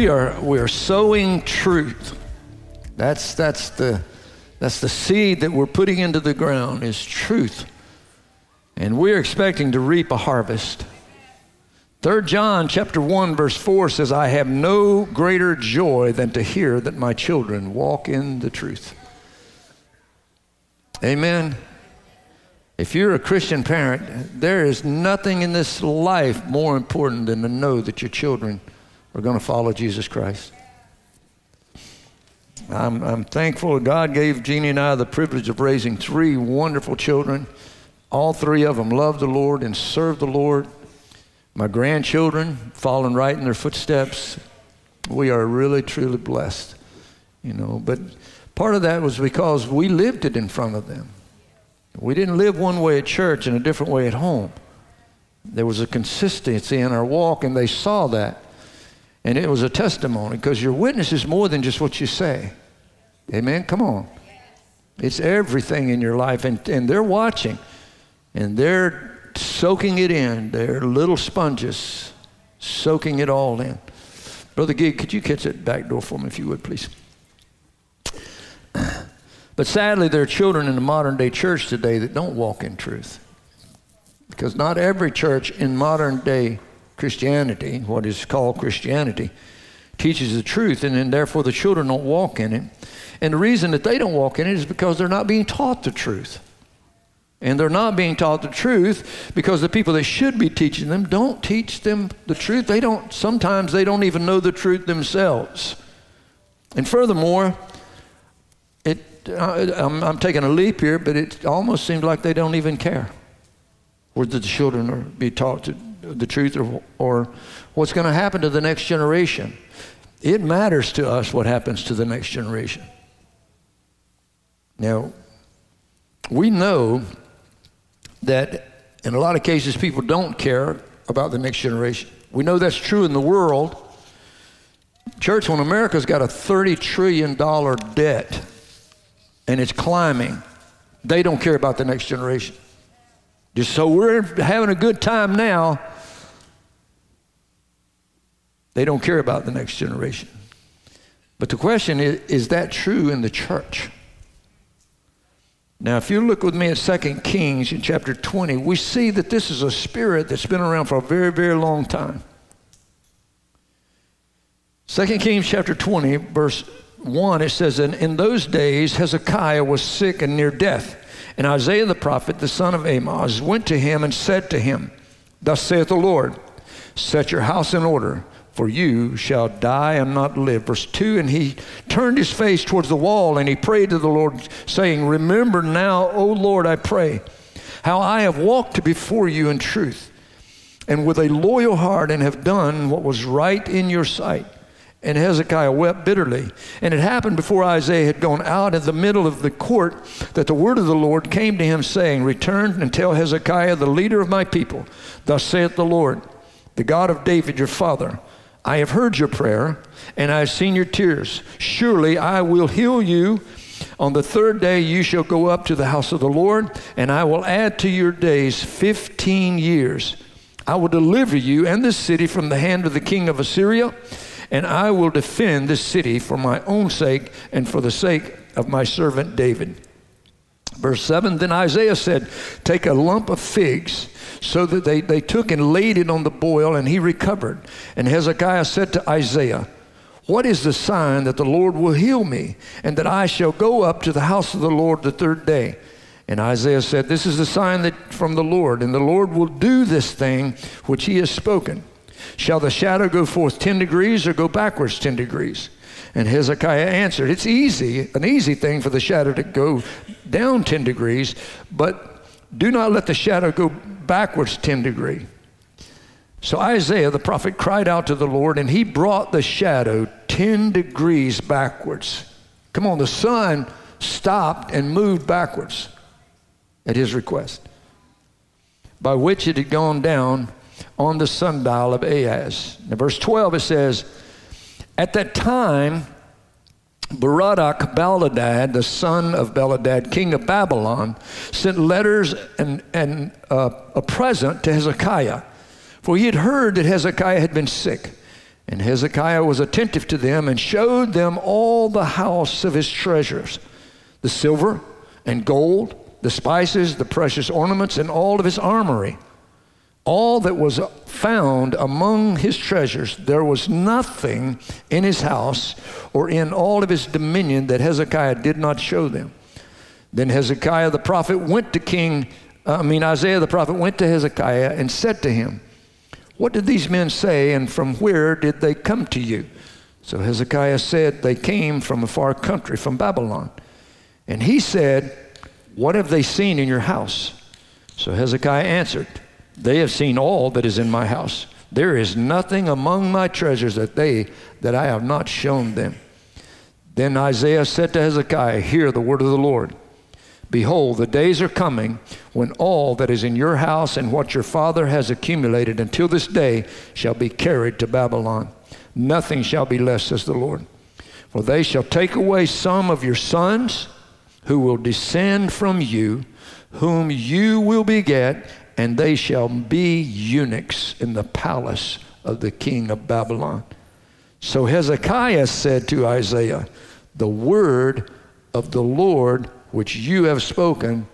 we are we are sowing truth. That's that's the that's the seed that we're putting into the ground is truth. And we're expecting to reap a harvest. 3 John chapter 1 verse 4 says I have no greater joy than to hear that my children walk in the truth. Amen. If you're a Christian parent, there is nothing in this life more important than to know that your children are going to follow Jesus Christ. I'm, I'm thankful God gave Jeannie and I the privilege of raising three wonderful children. All three of them love the Lord and serve the Lord. My grandchildren following right in their footsteps. We are really, truly blessed, you know. But part of that was because we lived it in front of them. We didn't live one way at church and a different way at home. There was a consistency in our walk, and they saw that. And it was a testimony because your witness is more than just what you say. Amen? Come on. It's everything in your life, and, and they're watching, and they're soaking it in. They're little sponges, soaking it all in. Brother Gig, could you catch that back door for me, if you would, please? But sadly, there are children in the modern day church today that don't walk in truth. Because not every church in modern day Christianity, what is called Christianity, teaches the truth, and then therefore the children don't walk in it. And the reason that they don't walk in it is because they're not being taught the truth. And they're not being taught the truth because the people that should be teaching them don't teach them the truth. They don't, sometimes they don't even know the truth themselves. And furthermore, it, uh, I'm, I'm taking a leap here, but it almost seems like they don't even care whether the children are be taught to the truth or, or what's going to happen to the next generation. It matters to us what happens to the next generation. Now, we know that in a lot of cases people don't care about the next generation. We know that's true in the world. Church, when America's got a $30 trillion debt and it's climbing, they don't care about the next generation. Just so we're having a good time now, they don't care about the next generation. But the question is is that true in the church? Now, if you look with me at 2 Kings in chapter 20, we see that this is a spirit that's been around for a very, very long time. 2 Kings chapter 20, verse 1, it says, And in those days Hezekiah was sick and near death. And Isaiah the prophet, the son of Amoz, went to him and said to him, Thus saith the Lord, Set your house in order, for you shall die and not live. Verse 2 And he turned his face towards the wall and he prayed to the Lord, saying, Remember now, O Lord, I pray, how I have walked before you in truth and with a loyal heart and have done what was right in your sight. And Hezekiah wept bitterly. And it happened before Isaiah had gone out in the middle of the court that the word of the Lord came to him, saying, Return and tell Hezekiah, the leader of my people, Thus saith the Lord, the God of David your father, I have heard your prayer, and I have seen your tears. Surely I will heal you. On the third day you shall go up to the house of the Lord, and I will add to your days 15 years. I will deliver you and this city from the hand of the king of Assyria, and I will defend this city for my own sake and for the sake of my servant David. Verse 7 Then Isaiah said, Take a lump of figs so that they, they took and laid it on the boil, and he recovered. And Hezekiah said to Isaiah, What is the sign that the Lord will heal me, and that I shall go up to the house of the Lord the third day? And Isaiah said, This is the sign that from the Lord, and the Lord will do this thing which he has spoken. Shall the shadow go forth 10 degrees or go backwards 10 degrees? And Hezekiah answered, It's easy, an easy thing for the shadow to go down 10 degrees, but do not let the shadow go backwards 10 degree. So Isaiah the prophet cried out to the Lord, and he brought the shadow 10 degrees backwards. Come on, the sun stopped and moved backwards at his request, by which it had gone down on the sundial of Ahaz. Now, verse 12 it says, At that time, Merodach Baladan, the son of Baladan, king of Babylon, sent letters and, and uh, a present to Hezekiah. For he had heard that Hezekiah had been sick. And Hezekiah was attentive to them and showed them all the house of his treasures the silver and gold, the spices, the precious ornaments, and all of his armory. All that was found among his treasures, there was nothing in his house or in all of his dominion that Hezekiah did not show them. Then Hezekiah the prophet went to King, I mean, Isaiah the prophet went to Hezekiah and said to him, What did these men say, and from where did they come to you? So Hezekiah said, They came from a far country, from Babylon. And he said, What have they seen in your house? So Hezekiah answered, They have seen all that is in my house. There is nothing among my treasures that they that I have not shown them. Then Isaiah said to Hezekiah, Hear the word of the Lord. Behold, the days are coming when all that is in your house and what your father has accumulated until this day shall be carried to Babylon. Nothing shall be left, says the Lord. For they shall take away some of your sons who will descend from you, whom you will beget, and they shall be eunuchs in the palace of the king of Babylon. So Hezekiah said to Isaiah, The word of the Lord which you have spoken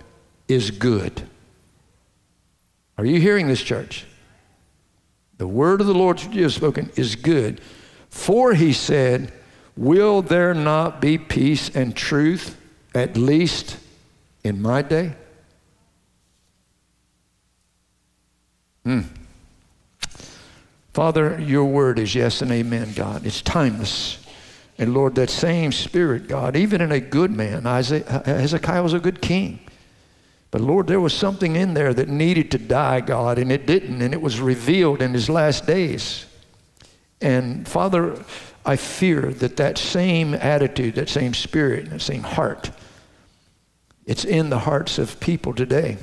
is good. Are you hearing this, church? The word of the Lord which you have spoken is good. For he said, Will there not be peace and truth, at least in my day? Father, your word is yes and amen, God. It's timeless. And Lord, that same spirit, God, even in a good man, Isaiah, Hezekiah was a good king. But Lord, there was something in there that needed to die, God, and it didn't, and it was revealed in his last days. And Father, I fear that that same attitude, that same spirit, that same heart, it's in the hearts of people today.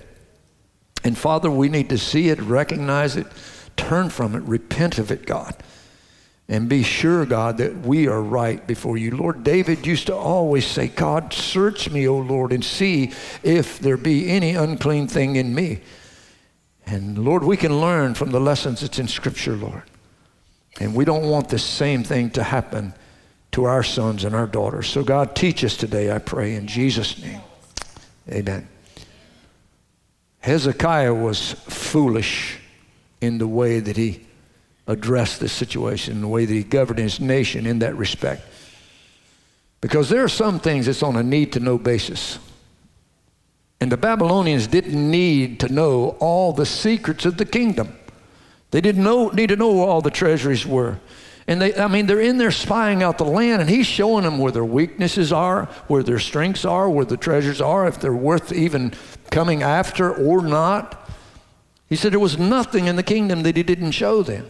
And Father, we need to see it, recognize it, turn from it, repent of it, God and be sure, God, that we are right before you. Lord, David used to always say, God, search me, O Lord, and see if there be any unclean thing in me. And Lord, we can learn from the lessons that's in Scripture, Lord. And we don't want the same thing to happen to our sons and our daughters. So, God, teach us today, I pray, in Jesus' name. Amen. Hezekiah was foolish in the way that he addressed this situation, the way that he governed his nation in that respect. Because there are some things that's on a need to know basis. And the Babylonians didn't need to know all the secrets of the kingdom. They didn't know, need to know where all the treasuries were. And they, I mean, they're in there spying out the land, and he's showing them where their weaknesses are, where their strengths are, where the treasures are, if they're worth even coming after or not. He said there was nothing in the kingdom that he didn't show them.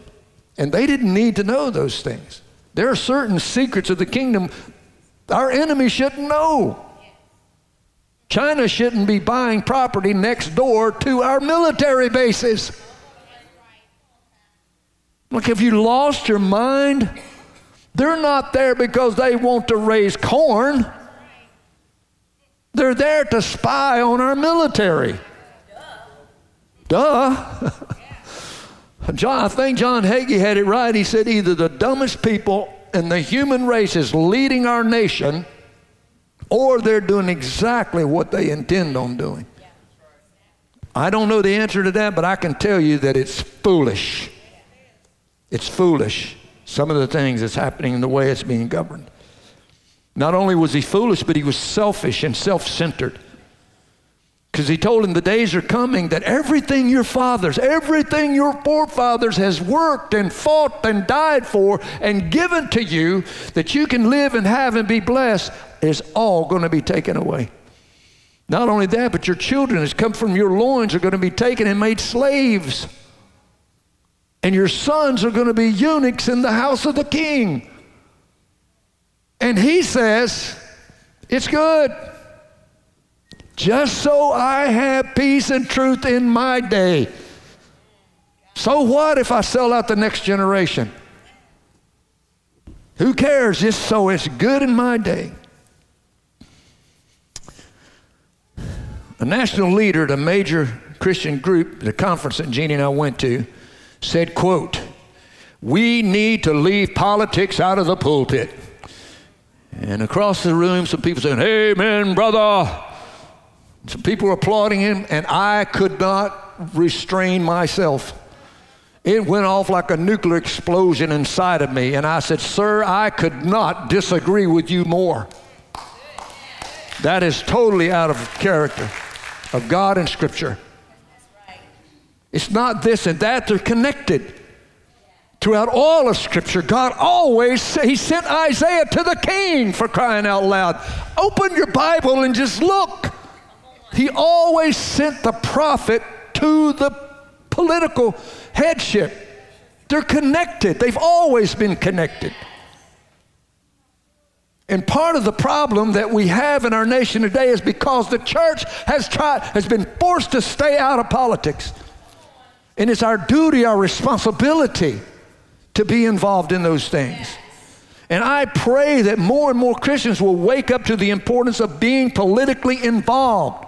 And they didn't need to know those things. There are certain secrets of the kingdom our enemy shouldn't know. China shouldn't be buying property next door to our military bases. Look, have you lost your mind? They're not there because they want to raise corn. They're there to spy on our military. Duh. John, I think John Hagee had it right. He said either the dumbest people in the human race is leading our nation, or they're doing exactly what they intend on doing. I don't know the answer to that, but I can tell you that it's foolish. It's foolish, some of the things that's happening and the way it's being governed. Not only was he foolish, but he was selfish and self centered. Because he told him the days are coming that everything your fathers, everything your forefathers has worked and fought and died for and given to you that you can live and have and be blessed is all going to be taken away. Not only that, but your children that come from your loins are going to be taken and made slaves. And your sons are going to be eunuchs in the house of the king. And he says, it's good just so I have peace and truth in my day. So what if I sell out the next generation? Who cares? Just so it's good in my day. A national leader at a major Christian group, the conference that Jeannie and I went to, said, quote, We need to leave politics out of the pulpit. And across the room, some people saying, Amen, brother. Some people were applauding him, and I could not restrain myself. It went off like a nuclear explosion inside of me. And I said, Sir, I could not disagree with you more. That is totally out of character of God and Scripture. It's not this and that, they're connected. Throughout all of Scripture, God always, He sent Isaiah to the king for crying out loud. Open your Bible and just look. He always sent the prophet to the political headship. They're connected, they've always been connected. And part of the problem that we have in our nation today is because the church has tried, has been forced to stay out of politics. And it's our duty, our responsibility to be involved in those things. And I pray that more and more Christians will wake up to the importance of being politically involved.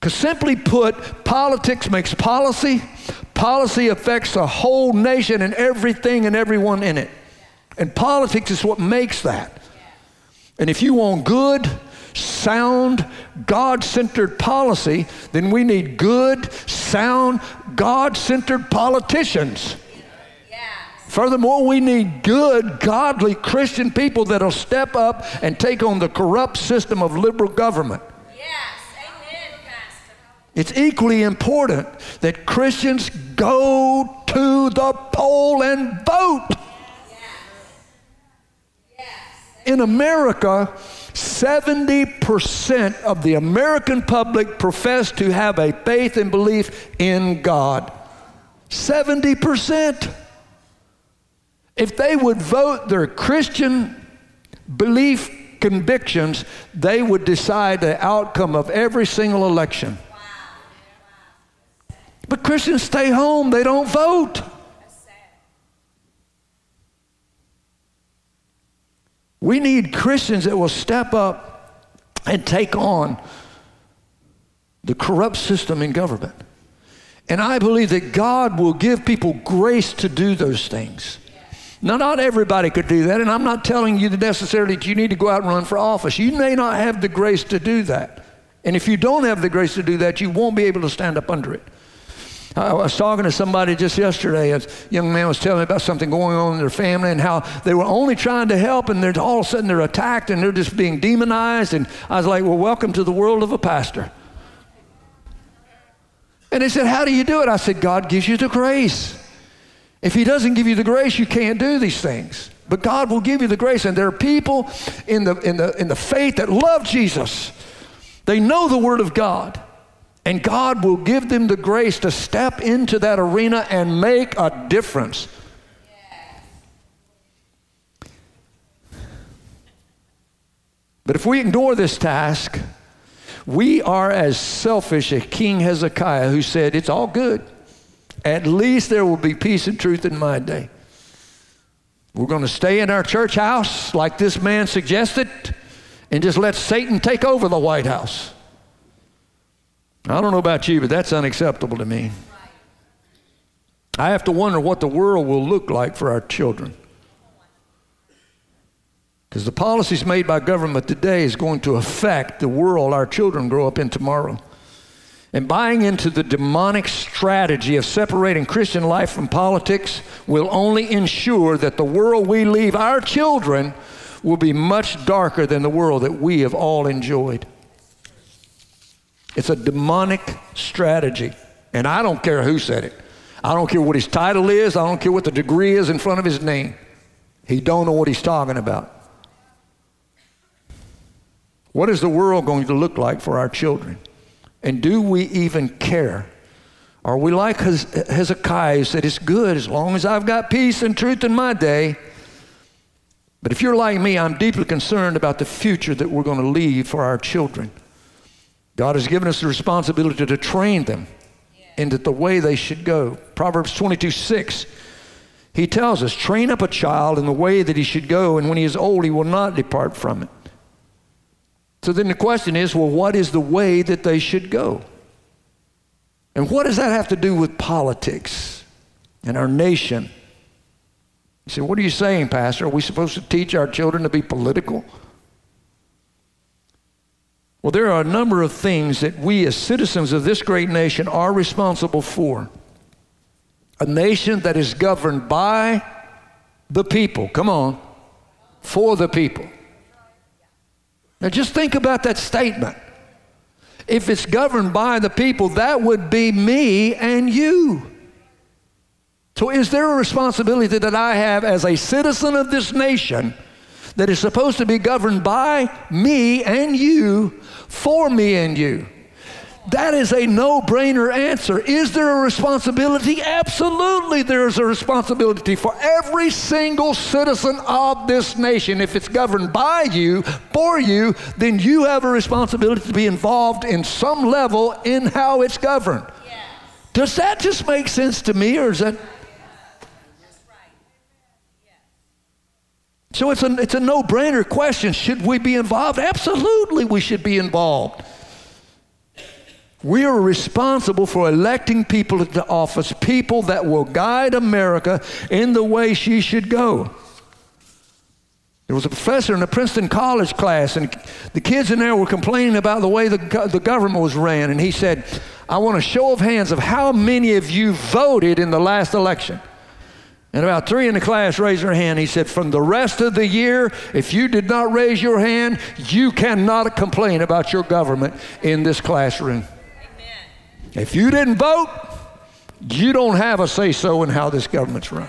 Because simply put, politics makes policy, policy affects the whole nation and everything and everyone in it. And politics is what makes that. And if you want good, sound, God centered policy, then we need good, sound, God centered politicians. Furthermore, we need good, godly Christian people that'll step up and take on the corrupt system of liberal government. Yes, amen, Pastor. It's equally important that Christians go to the poll and vote. Yes. Yes. In America, 70% of the American public profess to have a faith and belief in God. 70%. If they would vote their Christian belief convictions, they would decide the outcome of every single election. But Christians stay home, they don't vote. We need Christians that will step up and take on the corrupt system in government. And I believe that God will give people grace to do those things. Now, not everybody could do that, and I'm not telling you that necessarily that you need to go out and run for office. You may not have the grace to do that. And if you don't have the grace to do that, you won't be able to stand up under it. I was talking to somebody just yesterday. A young man was telling me about something going on in their family and how they were only trying to help, and they're all of a sudden they're attacked and they're just being demonized. And I was like, "Well, welcome to the world of a pastor." And they said, "How do you do it?" I said, "God gives you the grace. If He doesn't give you the grace, you can't do these things." But God will give you the grace, and there are people in the in the in the faith that love Jesus. They know the Word of God. And God will give them the grace to step into that arena and make a difference. But if we ignore this task, we are as selfish as King Hezekiah, who said, It's all good. At least there will be peace and truth in my day. We're going to stay in our church house like this man suggested and just let Satan take over the White House. I don't know about you, but that's unacceptable to me. I have to wonder what the world will look like for our children. Because the policies made by government today is going to affect the world our children grow up in tomorrow. And buying into the demonic strategy of separating Christian life from politics will only ensure that the world we leave our children will be much darker than the world that we have all enjoyed. It's a demonic strategy. And I don't care who said it. I don't care what his title is. I don't care what the degree is in front of his name. He don't know what he's talking about. What is the world going to look like for our children? And do we even care? Are we like Hezekiah who said, It's good as long as I've got peace and truth in my day? But if you're like me, I'm deeply concerned about the future that we're going to leave for our children. God has given us the responsibility to train them into the way they should go. Proverbs 22 6, he tells us, train up a child in the way that he should go, and when he is old, he will not depart from it. So then the question is well, what is the way that they should go? And what does that have to do with politics and our nation You say, What are you saying, Pastor? Are we supposed to teach our children to be political? Well, there are a number of things that we as citizens of this great nation are responsible for. A nation that is governed by the people. Come on. For the people. Now just think about that statement. If it's governed by the people, that would be me and you. So, is there a responsibility that I have as a citizen of this nation that is supposed to be governed by me and you, for me and you? That is a no brainer answer. Is there a responsibility? Absolutely, there is a responsibility for every single citizen of this nation. If it's governed by you, for you, then you have a responsibility to be involved in some level in how it's governed. Yes. Does that just make sense to me, or is that? So it's a, it's a no brainer question. Should we be involved? Absolutely, we should be involved. We are responsible for electing people into office, people that will guide America in the way she should go. There was a professor in a Princeton College class, and the kids in there were complaining about the way the, the government was ran. And he said, I want a show of hands of how many of you voted in the last election. And about three in the class raised their hand. He said, From the rest of the year, if you did not raise your hand, you cannot complain about your government in this classroom. If you didn't vote, you don't have a say so in how this government's run.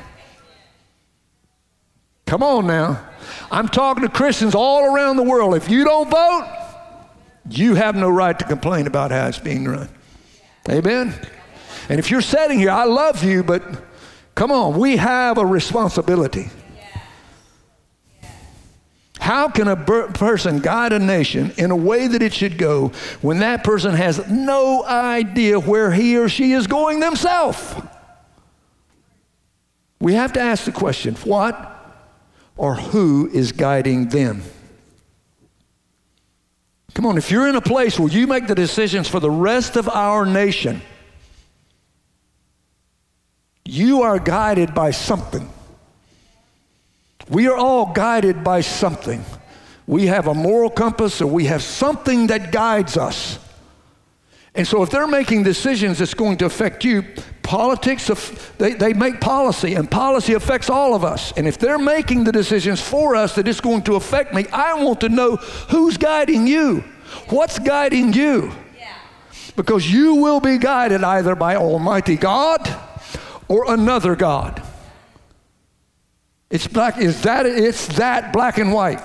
Come on now. I'm talking to Christians all around the world. If you don't vote, you have no right to complain about how it's being run. Amen? And if you're sitting here, I love you, but Come on, we have a responsibility. How can a person guide a nation in a way that it should go when that person has no idea where he or she is going themselves? We have to ask the question what or who is guiding them? Come on, if you're in a place where you make the decisions for the rest of our nation, you are guided by something. We are all guided by something. We have a moral compass or we have something that guides us. And so if they're making decisions that's going to affect you, politics, they, they make policy, and policy affects all of us. And if they're making the decisions for us that it's going to affect me, I want to know who's guiding you. What's guiding you? Because you will be guided either by Almighty God or another God. It's black, is that it's that black and white.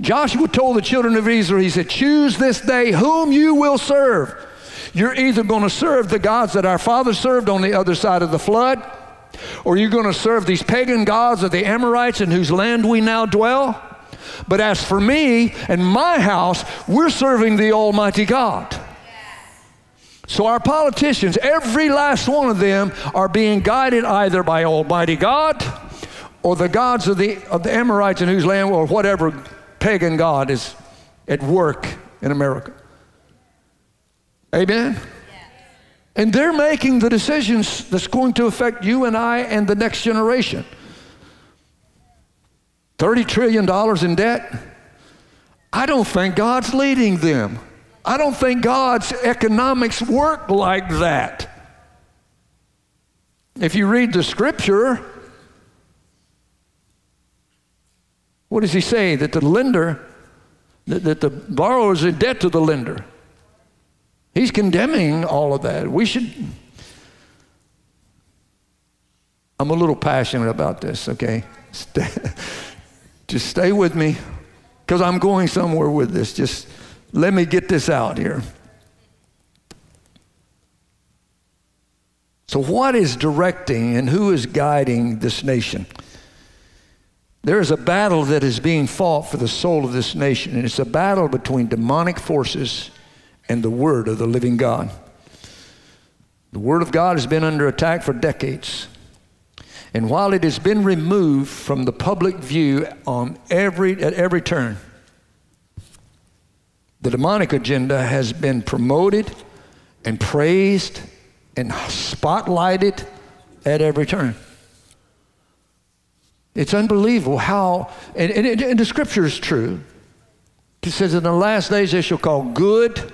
Joshua told the children of Israel, he said, choose this day whom you will serve. You're either going to serve the gods that our fathers served on the other side of the flood, or you're going to serve these pagan gods of the Amorites in whose land we now dwell. But as for me and my house, we're serving the Almighty God. So, our politicians, every last one of them, are being guided either by Almighty God or the gods of the, of the Amorites in whose land, or whatever pagan God is at work in America. Amen? And they're making the decisions that's going to affect you and I and the next generation. $30 trillion in debt? I don't think God's leading them. I don't think God's economics work like that. If you read the scripture, what does he say? That the lender, that, that the borrower is in debt to the lender. He's condemning all of that. We should. I'm a little passionate about this, okay? Just stay with me because I'm going somewhere with this. Just let me get this out here. So, what is directing and who is guiding this nation? There is a battle that is being fought for the soul of this nation, and it's a battle between demonic forces and the Word of the living God. The Word of God has been under attack for decades. And while it has been removed from the public view on every, at every turn, the demonic agenda has been promoted and praised and spotlighted at every turn. It's unbelievable how, and, and, and the scripture is true. He says, In the last days they shall call good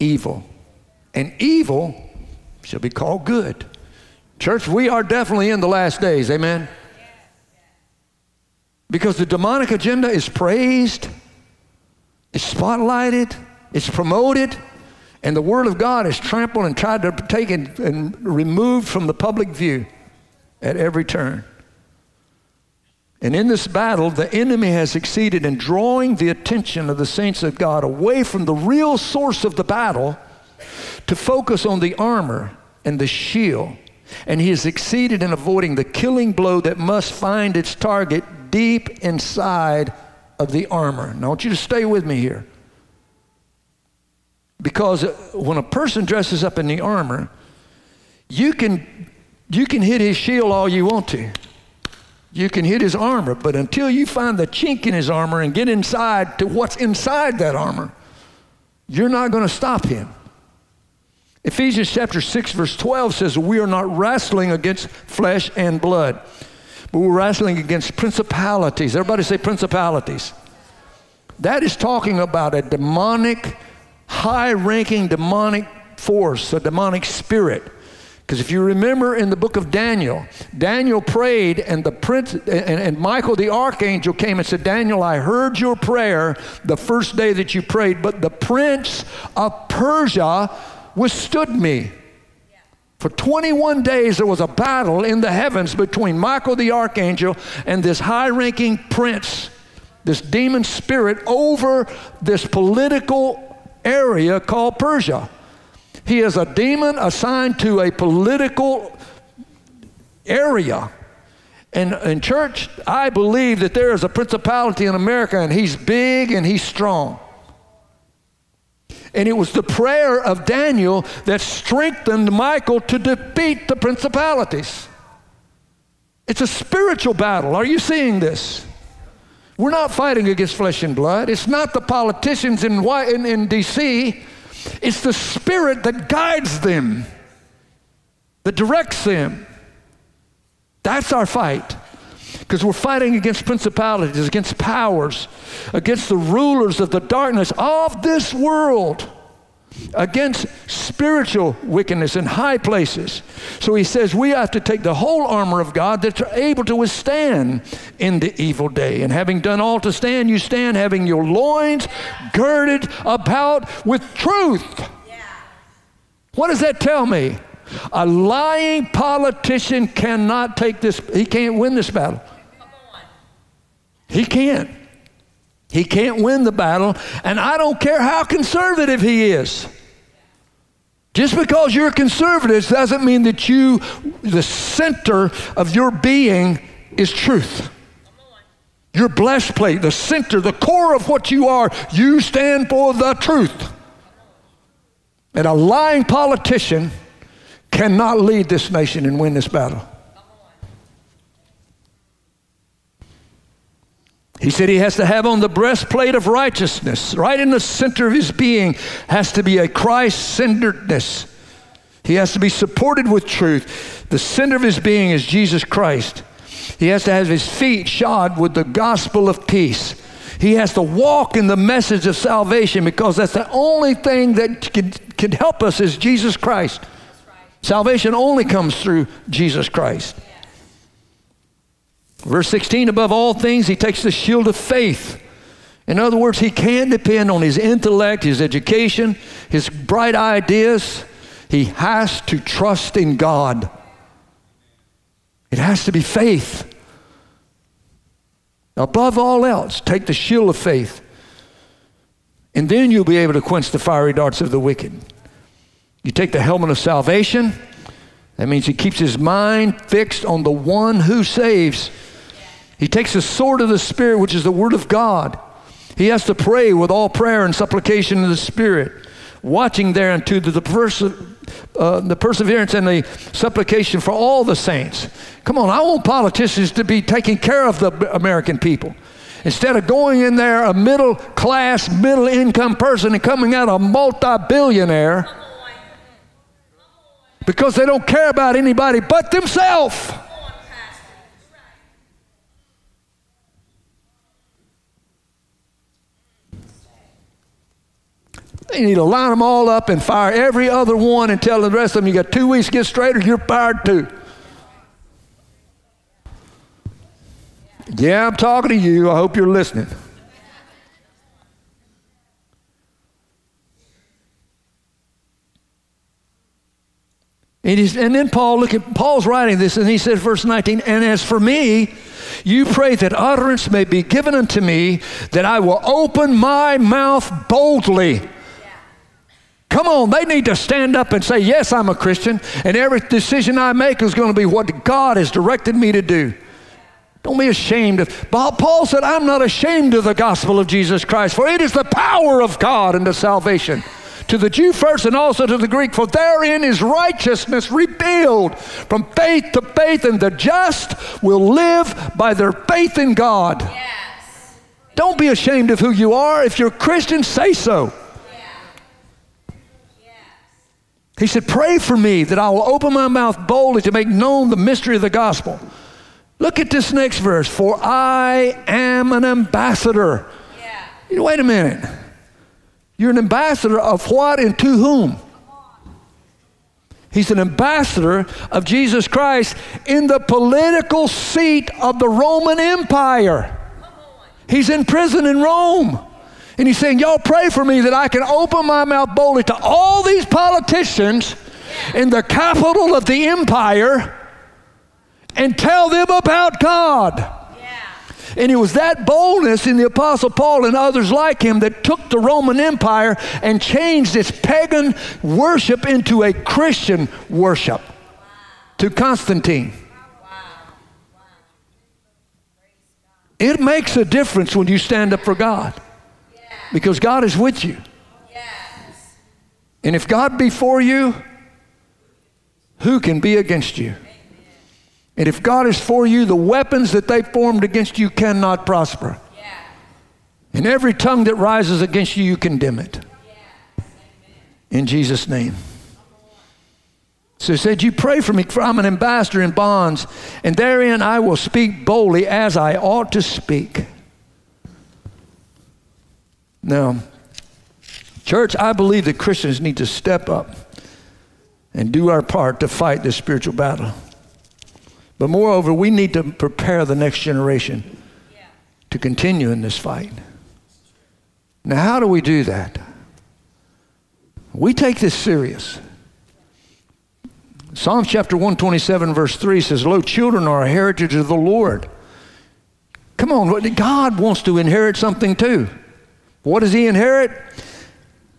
evil, and evil shall be called good. Church, we are definitely in the last days, amen? Because the demonic agenda is praised, it's spotlighted, it's promoted, and the Word of God is trampled and tried to take and, and removed from the public view at every turn. And in this battle, the enemy has succeeded in drawing the attention of the saints of God away from the real source of the battle to focus on the armor and the shield. And he has succeeded in avoiding the killing blow that must find its target deep inside of the armor. Now, I want you to stay with me here. Because uh, when a person dresses up in the armor, you can, you can hit his shield all you want to. You can hit his armor, but until you find the chink in his armor and get inside to what's inside that armor, you're not going to stop him. Ephesians chapter 6, verse 12 says, We are not wrestling against flesh and blood, but we're wrestling against principalities. Everybody say principalities. That is talking about a demonic, high ranking demonic force, a demonic spirit because if you remember in the book of Daniel, Daniel prayed, and the prince and, and, Michael the archangel came and said, Daniel, I heard your prayer the first day that you prayed, but the prince of Persia withstood me. For 21 days, there was a battle in the heavens between Michael the archangel and this high ranking prince, this demon spirit, over this political area called Persia. He is a demon assigned to a political area. And in church, I believe that there is a principality in America, and he's big and he's strong. And it was the prayer of Daniel that strengthened Michael to defeat the principalities. It's a spiritual battle. Are you seeing this? We're not fighting against flesh and blood. It's not the politicians in, in, in D.C. It's the Spirit that guides them, that directs them. That's our fight. Because we're fighting against principalities, against powers, against the rulers of the darkness of this world against spiritual wickedness in high places. So he says we have to take the whole armor of God that's able to withstand in the evil day. And having done all to stand, you stand having your loins girded about with truth. Yeah. What does that tell me? A lying politician cannot take this, he can't win this battle. He can't. He can't win the battle, and I don't care how conservative he is. Just because you're conservative doesn't mean that you, the center of your being, is truth. Your breastplate, the center, the core of what you are, you stand for the truth. And a lying politician cannot lead this nation and win this battle. He said he has to have on the breastplate of righteousness. Right in the center of his being has to be a Christ centeredness. He has to be supported with truth. The center of his being is Jesus Christ. He has to have his feet shod with the gospel of peace. He has to walk in the message of salvation because that's the only thing that can, can help us is Jesus Christ. Salvation only comes through Jesus Christ. Verse 16, above all things, he takes the shield of faith. In other words, he can't depend on his intellect, his education, his bright ideas. He has to trust in God. It has to be faith. Above all else, take the shield of faith. And then you'll be able to quench the fiery darts of the wicked. You take the helmet of salvation. That means he keeps his mind fixed on the one who saves. He takes the sword of the Spirit, which is the Word of God. He has to pray with all prayer and supplication in the Spirit, watching thereunto the, perse- uh, the perseverance and the supplication for all the saints. Come on, I want politicians to be taking care of the American people. Instead of going in there a middle class, middle income person and coming out a multi billionaire because they don't care about anybody but themselves. They need to line them all up and fire every other one and tell the rest of them, you got two weeks to get straight or you're fired too. Yeah, I'm talking to you. I hope you're listening. And, and, then Paul, look at Paul's writing this, and he says, verse 19, and as for me, you pray that utterance may be given unto me, that I will open my mouth boldly. Come on, they need to stand up and say, Yes, I'm a Christian, and every decision I make is going to be what God has directed me to do. Don't be ashamed of. Paul said, I'm not ashamed of the gospel of Jesus Christ, for it is the power of God unto salvation. To the Jew first and also to the Greek, for therein is righteousness revealed from faith to faith, and the just will live by their faith in God. Yes. Don't be ashamed of who you are. If you're a Christian, say so. He said, Pray for me that I will open my mouth boldly to make known the mystery of the gospel. Look at this next verse. For I am an ambassador. Yeah. Wait a minute. You're an ambassador of what and to whom? He's an ambassador of Jesus Christ in the political seat of the Roman Empire. He's in prison in Rome. And he's saying, Y'all pray for me that I can open my mouth boldly to all these politicians in the capital of the empire and tell them about God. And it was that boldness in the Apostle Paul and others like him that took the Roman Empire and changed its pagan worship into a Christian worship to Constantine. It makes a difference when you stand up for God because God is with you. And if God be for you, who can be against you? And if God is for you, the weapons that they formed against you cannot prosper. And every tongue that rises against you, you condemn it. In Jesus' name. So he said, You pray for me, for I'm an ambassador in bonds, and therein I will speak boldly as I ought to speak. Now, church, I believe that Christians need to step up and do our part to fight this spiritual battle. But moreover, we need to prepare the next generation to continue in this fight. Now, how do we do that? We take this serious. Psalms chapter 127, verse 3 says, Lo, children are a heritage of the Lord. Come on, God wants to inherit something too. What does He inherit?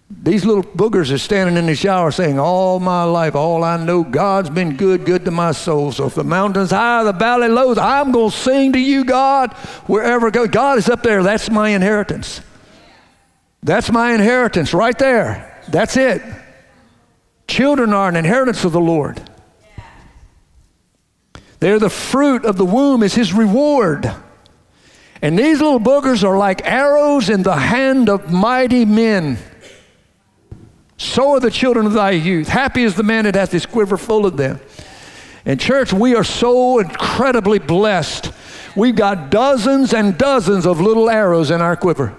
These little boogers are standing in the shower saying, All my life, all I know, God's been good, good to my soul. So if the mountain's high, the valley low, I'm going to sing to you, God, wherever I go. God is up there. That's my inheritance. That's my inheritance right there. That's it. Children are an inheritance of the Lord. They're the fruit of the womb, is his reward. And these little boogers are like arrows in the hand of mighty men. So are the children of thy youth. Happy is the man that hath his quiver full of them. And, church, we are so incredibly blessed. We've got dozens and dozens of little arrows in our quiver.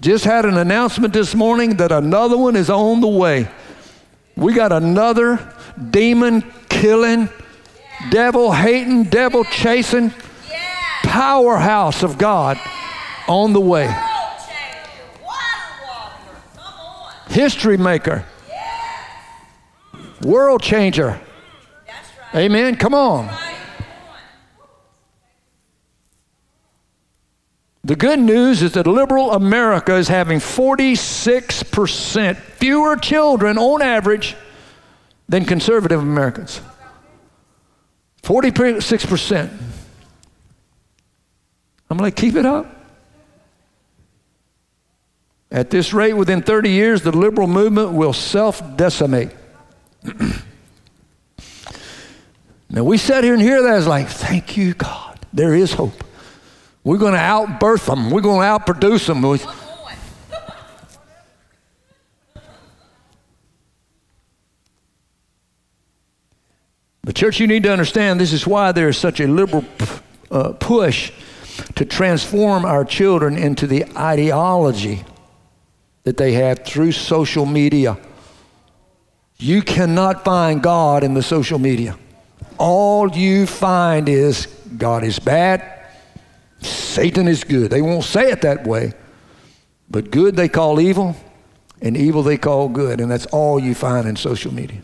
Just had an announcement this morning that another one is on the way. We got another demon killing, devil hating, devil chasing powerhouse of God on the way. history maker, world changer. Amen. Come on. The good news is that liberal America is having 46% fewer children on average than conservative Americans. 46%. I'm like, keep it up. At this rate, within 30 years, the liberal movement will self decimate. now, we sat here and hear that as like, thank you, God. There is hope. We're going to outbirth them, we're going to outproduce them. But, church, you need to understand this is why there is such a liberal uh, push to transform our children into the ideology that they have through social media. You cannot find God in the social media. All you find is God is bad, Satan is good. They won't say it that way, but good they call evil, and evil they call good, and that's all you find in social media.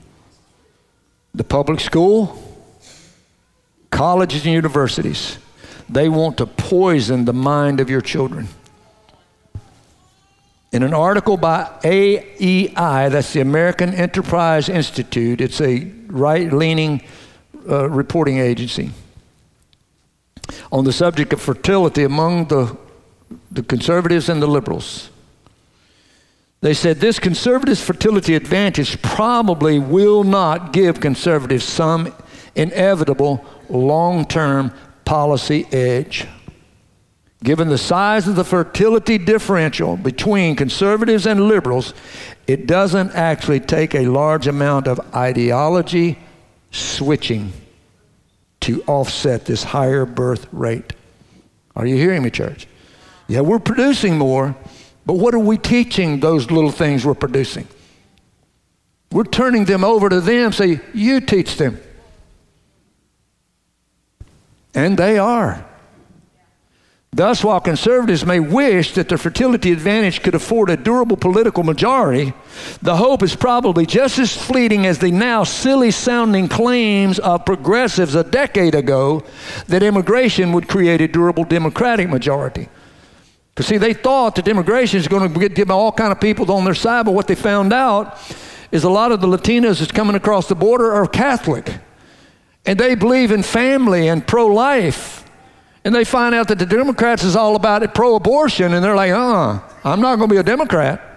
The public school, colleges and universities, they want to poison the mind of your children. In an article by AEI, that's the American Enterprise Institute, it's a right leaning uh, reporting agency, on the subject of fertility among the, the conservatives and the liberals. They said this conservative fertility advantage probably will not give conservatives some inevitable long term policy edge. Given the size of the fertility differential between conservatives and liberals, it doesn't actually take a large amount of ideology switching to offset this higher birth rate. Are you hearing me, church? Yeah, we're producing more, but what are we teaching those little things we're producing? We're turning them over to them, say, you teach them. And they are. Thus, while conservatives may wish that the fertility advantage could afford a durable political majority, the hope is probably just as fleeting as the now silly sounding claims of progressives a decade ago that immigration would create a durable Democratic majority. Because, see, they thought that immigration is going to get, all kind of people on their side, but what they found out is a lot of the Latinos that's coming across the border are Catholic. And they believe in family and pro life. And they find out that the Democrats is all about pro abortion, and they're like, uh, I'm not going to be a Democrat.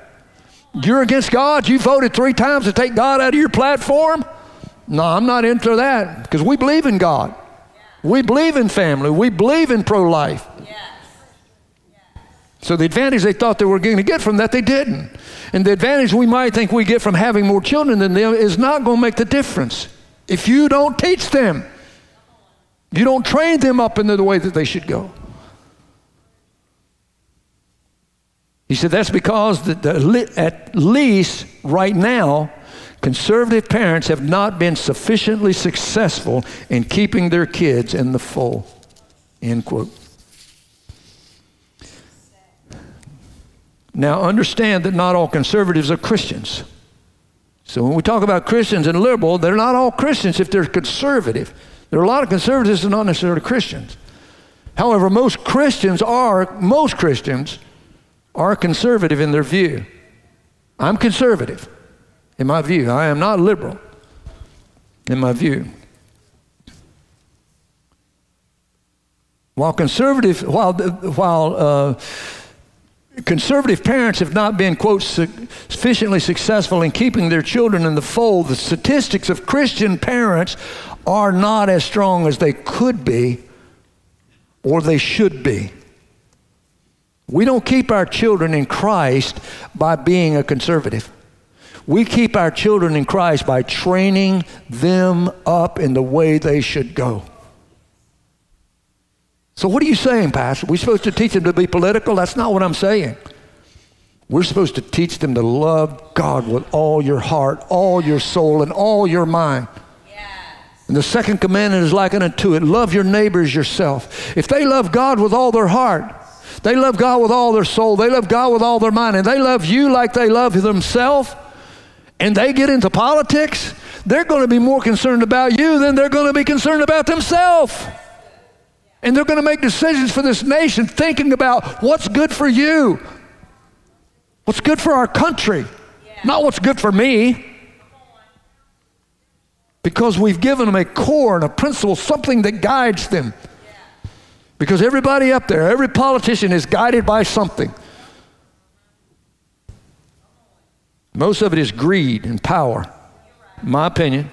You're against God. You voted three times to take God out of your platform. No, I'm not into that because we believe in God. We believe in family. We believe in pro life. So the advantage they thought they were going to get from that, they didn't. And the advantage we might think we get from having more children than them is not going to make the difference if you don't teach them. You don't train them up into the way that they should go. He said that's because the, the, at least right now, conservative parents have not been sufficiently successful in keeping their kids in the fold. End quote. Now, understand that not all conservatives are Christians. So, when we talk about Christians and liberal, they're not all Christians if they're conservative. There are a lot of conservatives that are not necessarily Christians. However, most Christians are, most Christians are conservative in their view. I'm conservative in my view. I am not liberal in my view. While conservative, while, while uh, conservative parents have not been, quote, sufficiently successful in keeping their children in the fold, the statistics of Christian parents are not as strong as they could be or they should be. We don't keep our children in Christ by being a conservative. We keep our children in Christ by training them up in the way they should go. So, what are you saying, Pastor? We're supposed to teach them to be political? That's not what I'm saying. We're supposed to teach them to love God with all your heart, all your soul, and all your mind. And the second commandment is likened unto it love your neighbors yourself. If they love God with all their heart, they love God with all their soul, they love God with all their mind, and they love you like they love themselves, and they get into politics, they're going to be more concerned about you than they're going to be concerned about themselves. And they're going to make decisions for this nation thinking about what's good for you, what's good for our country, not what's good for me because we've given them a core and a principle, something that guides them. Because everybody up there, every politician is guided by something. Most of it is greed and power, in my opinion.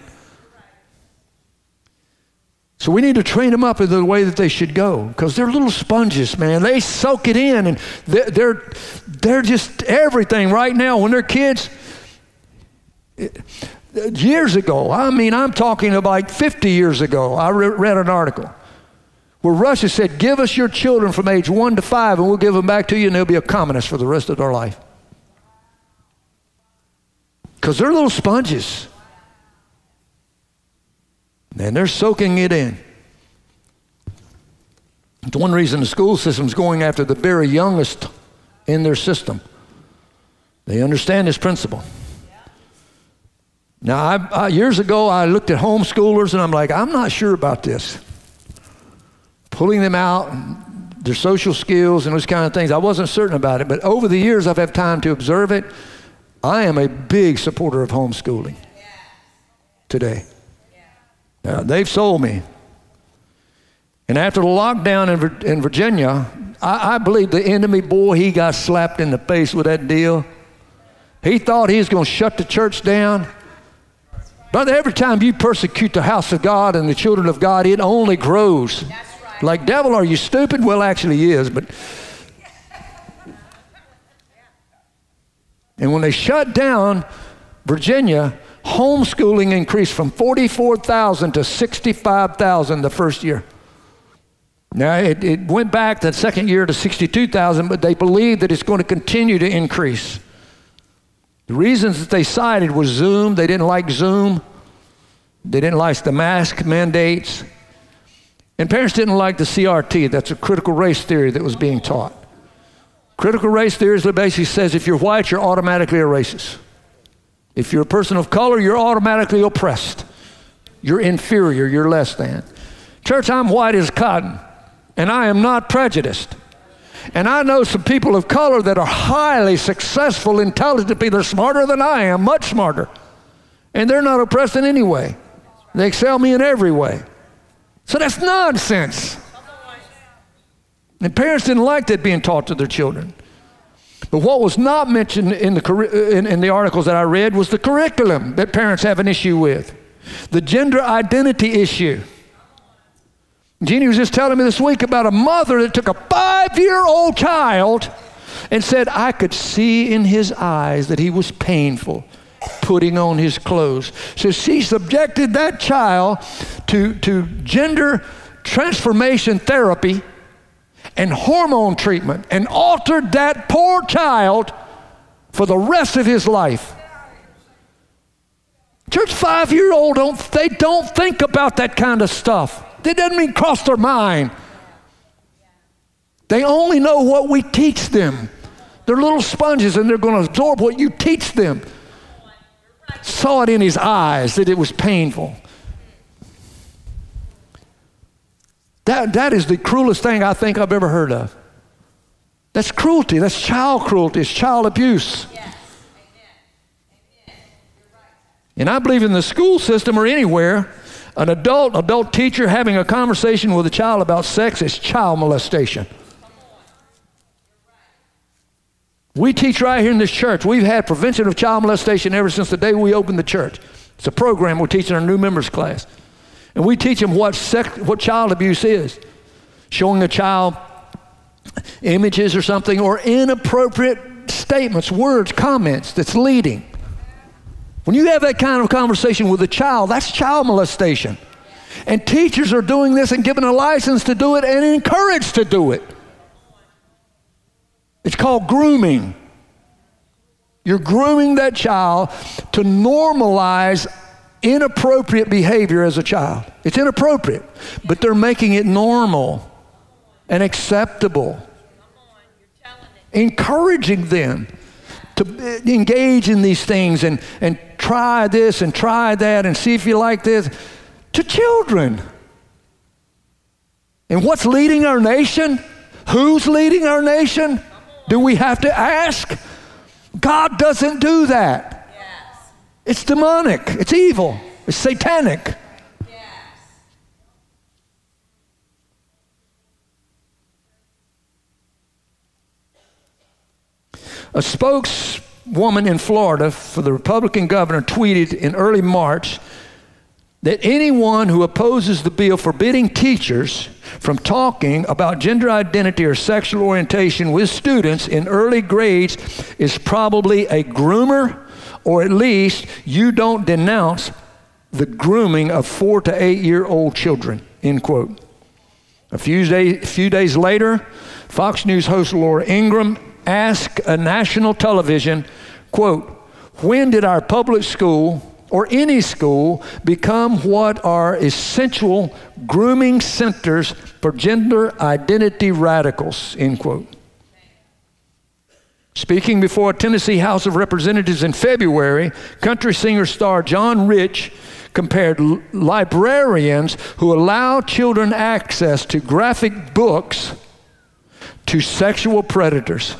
So we need to train them up in the way that they should go because they're little sponges, man. They soak it in and they're, they're, they're just everything right now. When they're kids, years ago, I mean, I'm talking about 50 years ago, I re- read an article where Russia said, Give us your children from age one to five, and we'll give them back to you, and they'll be a communist for the rest of their life. Because they're little sponges. And they're soaking it in. It's one reason the school system's going after the very youngest in their system. They understand this principle. Now, I, I, years ago, I looked at homeschoolers and I'm like, I'm not sure about this. Pulling them out, their social skills and those kind of things, I wasn't certain about it. But over the years, I've had time to observe it. I am a big supporter of homeschooling today. Now, they've sold me. And after the lockdown in, in Virginia, I, I believe the enemy, boy, he got slapped in the face with that deal. He thought he was going to shut the church down. Brother, every time you persecute the house of God and the children of God, it only grows. Right. Like, devil, are you stupid? Well, actually, he is, but. And when they shut down Virginia, homeschooling increased from 44,000 to 65,000 the first year. Now, it, it went back the second year to 62,000, but they believe that it's going to continue to increase. The reasons that they cited was Zoom. They didn't like Zoom. They didn't like the mask mandates. And parents didn't like the CRT. That's a critical race theory that was being taught. Critical race theory basically says if you're white, you're automatically a racist. If you're a person of color, you're automatically oppressed. You're inferior, you're less than. Church, I'm white as cotton, and I am not prejudiced. And I know some people of color that are highly successful, intelligent people. They're smarter than I am, much smarter. And they're not oppressed in any way. They excel me in every way. So that's nonsense. And parents didn't like that being taught to their children. But what was not mentioned in the, in, in the articles that I read was the curriculum that parents have an issue with, the gender identity issue. Jeannie was just telling me this week about a mother that took a five year old child and said, I could see in his eyes that he was painful putting on his clothes. So she subjected that child to, to gender transformation therapy and hormone treatment and altered that poor child for the rest of his life. Church five year old don't they don't think about that kind of stuff. That doesn't mean cross their mind. They only know what we teach them. They're little sponges and they're going to absorb what you teach them. Saw it in his eyes that it was painful. That, that is the cruelest thing I think I've ever heard of. That's cruelty. That's child cruelty. It's child abuse. Yes. And I believe in the school system or anywhere, an adult, adult teacher having a conversation with a child about sex is child molestation. We teach right here in this church. We've had prevention of child molestation ever since the day we opened the church. It's a program we're teaching our new members class. And we teach them what, sex, what child abuse is. Showing a child images or something or inappropriate statements, words, comments that's leading. When you have that kind of conversation with a child, that's child molestation. And teachers are doing this and given a license to do it and encouraged to do it. It's called grooming. You're grooming that child to normalize inappropriate behavior as a child. It's inappropriate, but they're making it normal and acceptable. Encouraging them to engage in these things and, and try this and try that and see if you like this to children. And what's leading our nation? Who's leading our nation? Do we have to ask? God doesn't do that. Yes. It's demonic, it's evil, it's satanic. A spokeswoman in Florida for the Republican governor tweeted in early March that anyone who opposes the bill forbidding teachers from talking about gender identity or sexual orientation with students in early grades is probably a groomer, or at least you don't denounce the grooming of four to eight year old children. End quote. A few, day, few days later, Fox News host Laura Ingraham asked a national television, quote, When did our public school or any school become what are essential grooming centers for gender identity radicals? End quote. Speaking before a Tennessee House of Representatives in February, country singer star John Rich compared librarians who allow children access to graphic books to sexual predators.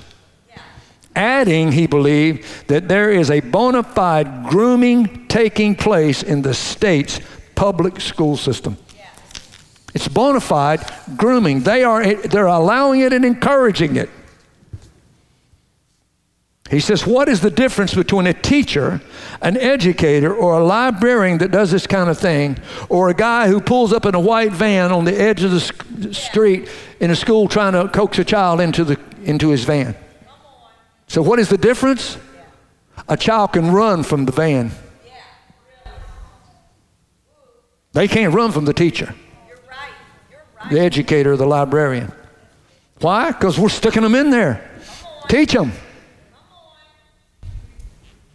Adding, he believed, that there is a bona fide grooming taking place in the state's public school system. It's bona fide grooming. They are, they're allowing it and encouraging it. He says, What is the difference between a teacher, an educator, or a librarian that does this kind of thing, or a guy who pulls up in a white van on the edge of the street in a school trying to coax a child into, the, into his van? So, what is the difference? A child can run from the van. They can't run from the teacher, the educator, the librarian. Why? Because we're sticking them in there. Teach them.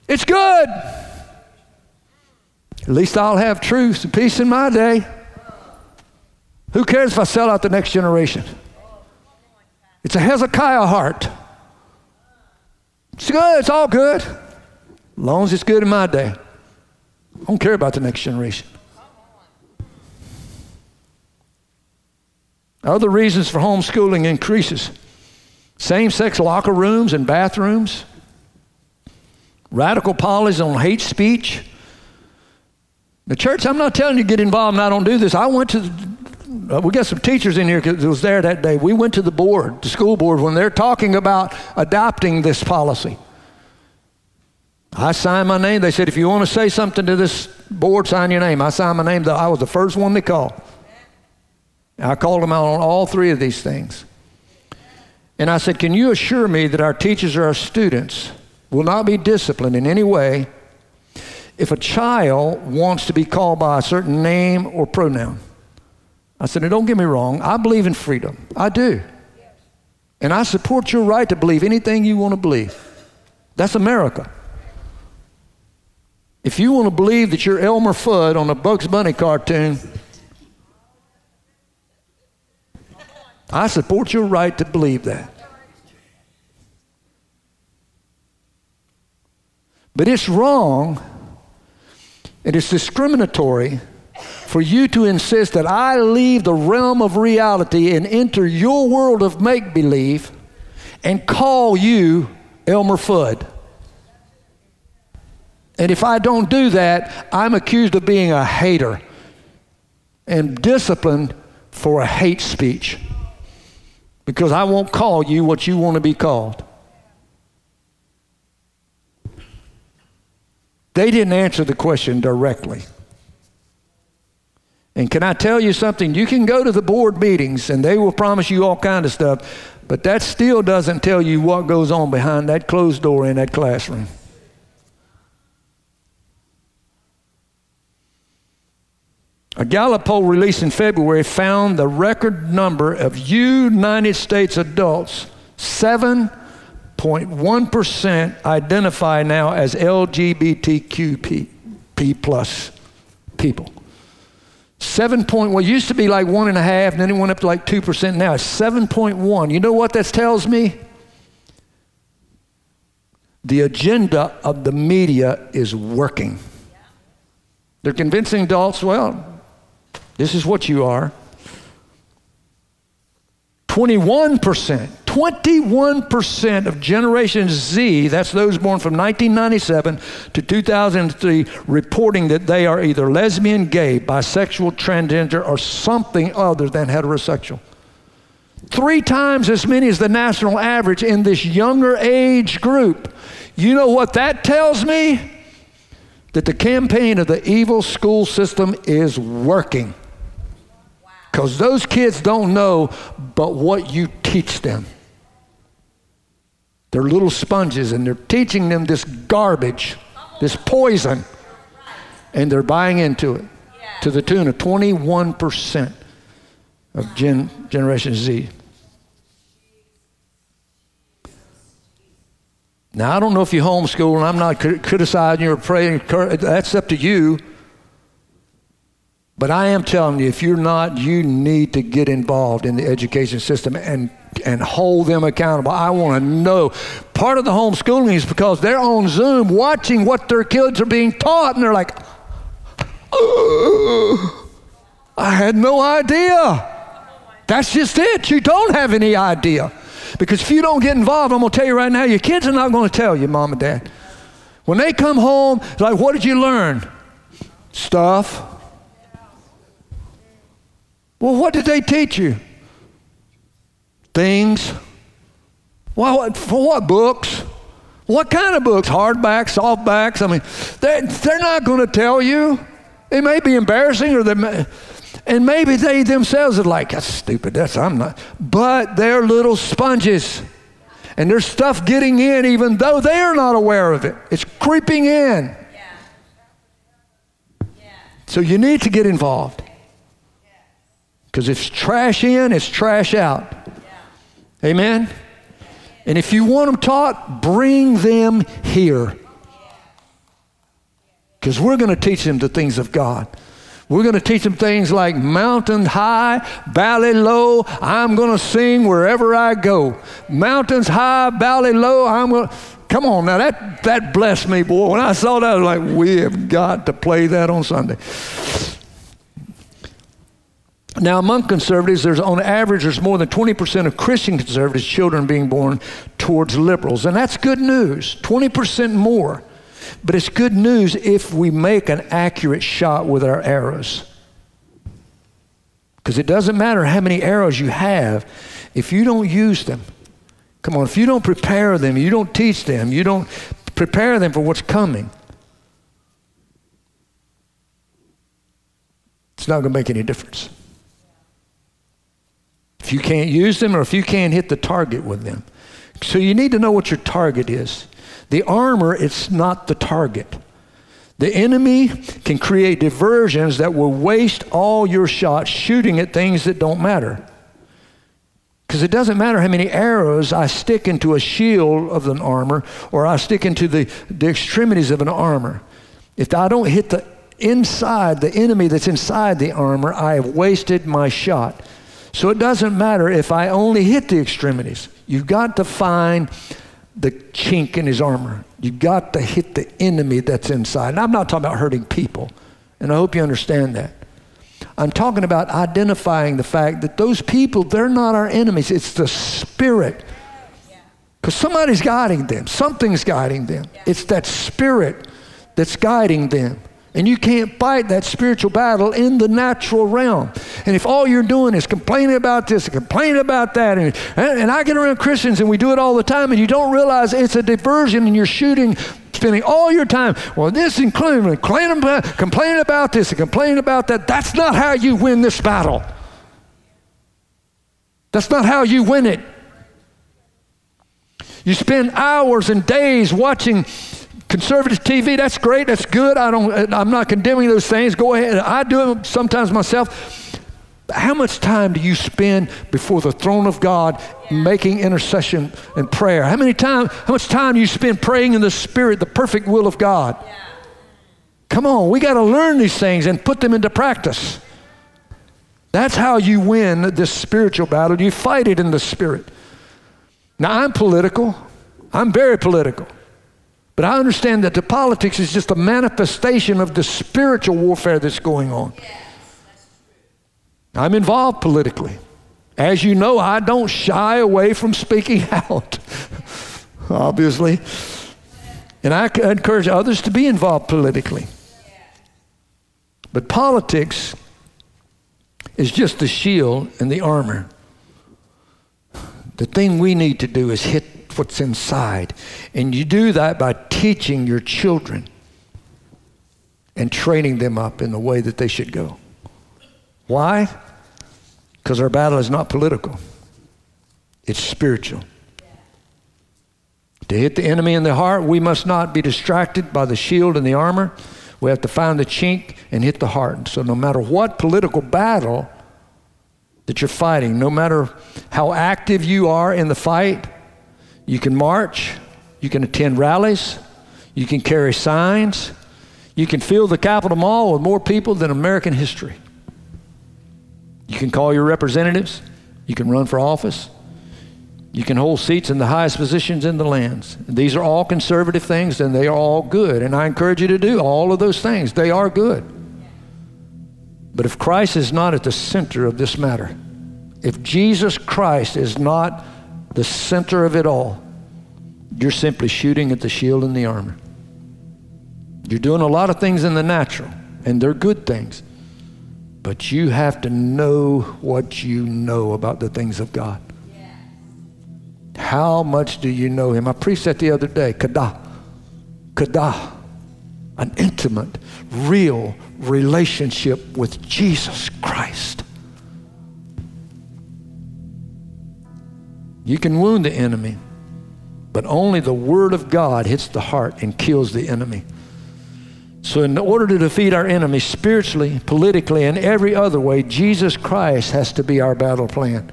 It's good. At least I'll have truth and peace in my day. Who cares if I sell out the next generation? It's a Hezekiah heart. It's good, it's all good. As long as it's good in my day. I don't care about the next generation. Other reasons for homeschooling increases. Same sex locker rooms and bathrooms, radical policies on hate speech. The church, I'm not telling you to get involved and I don't do this. I went to, uh, we got some teachers in here because it was there that day. We went to the board, the school board, when they're talking about adopting this policy. I signed my name. They said, if you want to say something to this board, sign your name. I signed my name. I was the first one they called. I called them out on all three of these things. And I said, Can you assure me that our teachers or our students will not be disciplined in any way if a child wants to be called by a certain name or pronoun. I said, now don't get me wrong, I believe in freedom. I do. And I support your right to believe anything you want to believe. That's America. If you want to believe that you're Elmer Fudd on a Bugs Bunny cartoon, I support your right to believe that. But it's wrong and it's discriminatory for you to insist that I leave the realm of reality and enter your world of make believe and call you Elmer Fudd. And if I don't do that, I'm accused of being a hater and disciplined for a hate speech because I won't call you what you want to be called. They didn't answer the question directly. And can I tell you something? You can go to the board meetings and they will promise you all kind of stuff, but that still doesn't tell you what goes on behind that closed door in that classroom. A Gallup poll released in February found the record number of United States adults, seven 0.1% identify now as LGBTQ plus people. Seven point well, used to be like one and a half, and then it went up to like two percent. Now it's seven point one. You know what that tells me? The agenda of the media is working. They're convincing adults, well, this is what you are. 21%, 21% of Generation Z, that's those born from 1997 to 2003, reporting that they are either lesbian, gay, bisexual, transgender, or something other than heterosexual. Three times as many as the national average in this younger age group. You know what that tells me? That the campaign of the evil school system is working. Because those kids don't know but what you teach them. They're little sponges and they're teaching them this garbage, this poison, and they're buying into it to the tune of 21% of gen, Generation Z. Now, I don't know if you homeschool, and I'm not criticizing you or praying. That's up to you. But I am telling you, if you're not, you need to get involved in the education system and, and hold them accountable. I want to know. Part of the homeschooling is because they're on Zoom watching what their kids are being taught, and they're like, I had no idea. That's just it. You don't have any idea. Because if you don't get involved, I'm going to tell you right now, your kids are not going to tell you, mom and dad. When they come home, like, what did you learn? Stuff. Well, what did they teach you? Things. Well, what, for what books? What kind of books? Hardbacks, softbacks? I mean, they're, they're not going to tell you. It may be embarrassing or they may, and maybe they themselves are like, that's stupid, that's I'm not. But they're little sponges. And there's stuff getting in even though they are not aware of it. It's creeping in. So you need to get involved. Because if it's trash in, it's trash out. Amen? And if you want them taught, bring them here. Because we're going to teach them the things of God. We're going to teach them things like mountain high, valley low. I'm going to sing wherever I go. Mountains high, valley low. I'm going to. Come on now, that, that blessed me, boy. When I saw that, I was like, we have got to play that on Sunday. Now, among conservatives, there's on average, there's more than 20% of Christian conservatives' children being born towards liberals. And that's good news 20% more. But it's good news if we make an accurate shot with our arrows. Because it doesn't matter how many arrows you have if you don't use them. Come on, if you don't prepare them, you don't teach them, you don't prepare them for what's coming, it's not going to make any difference. If you can't use them or if you can't hit the target with them. So you need to know what your target is. The armor, it's not the target. The enemy can create diversions that will waste all your shots shooting at things that don't matter. Because it doesn't matter how many arrows I stick into a shield of an armor or I stick into the, the extremities of an armor. If I don't hit the inside, the enemy that's inside the armor, I have wasted my shot. So it doesn't matter if I only hit the extremities. You've got to find the chink in his armor. You've got to hit the enemy that's inside. And I'm not talking about hurting people, and I hope you understand that. I'm talking about identifying the fact that those people, they're not our enemies. It's the spirit. Because somebody's guiding them, something's guiding them. It's that spirit that's guiding them. And you can't fight that spiritual battle in the natural realm. And if all you're doing is complaining about this and complaining about that, and, and I get around Christians and we do it all the time, and you don't realize it's a diversion and you're shooting spending all your time, well, this including complaining complaining about this and complaining about that. That's not how you win this battle. That's not how you win it. You spend hours and days watching Conservative TV, that's great, that's good. I don't, I'm not condemning those things. Go ahead. I do it sometimes myself. How much time do you spend before the throne of God making intercession and prayer? How many time, how much time do you spend praying in the Spirit, the perfect will of God? Come on, we got to learn these things and put them into practice. That's how you win this spiritual battle. You fight it in the Spirit. Now, I'm political. I'm very political. But I understand that the politics is just a manifestation of the spiritual warfare that's going on. I'm involved politically. As you know, I don't shy away from speaking out, obviously. And I encourage others to be involved politically. But politics is just the shield and the armor. The thing we need to do is hit what's inside. And you do that by teaching your children and training them up in the way that they should go. Why? Because our battle is not political, it's spiritual. To hit the enemy in the heart, we must not be distracted by the shield and the armor. We have to find the chink and hit the heart. So, no matter what political battle that you're fighting, no matter how active you are in the fight, you can march You can attend rallies. You can carry signs. You can fill the Capitol Mall with more people than American history. You can call your representatives. You can run for office. You can hold seats in the highest positions in the lands. These are all conservative things and they are all good. And I encourage you to do all of those things. They are good. But if Christ is not at the center of this matter, if Jesus Christ is not the center of it all, you're simply shooting at the shield and the armor. You're doing a lot of things in the natural, and they're good things. But you have to know what you know about the things of God. How much do you know Him? I preached that the other day. Kada. Kada. An intimate, real relationship with Jesus Christ. You can wound the enemy, but only the Word of God hits the heart and kills the enemy. So, in order to defeat our enemy spiritually, politically, and every other way, Jesus Christ has to be our battle plan.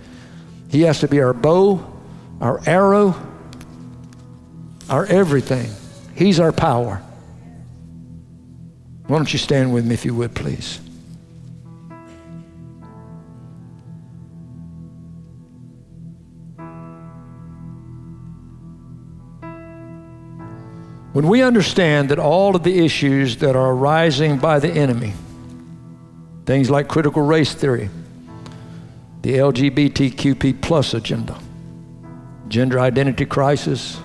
He has to be our bow, our arrow, our everything. He's our power. Why don't you stand with me if you would, please? When we understand that all of the issues that are arising by the enemy, things like critical race theory, the LGBTQP plus agenda, gender identity crisis,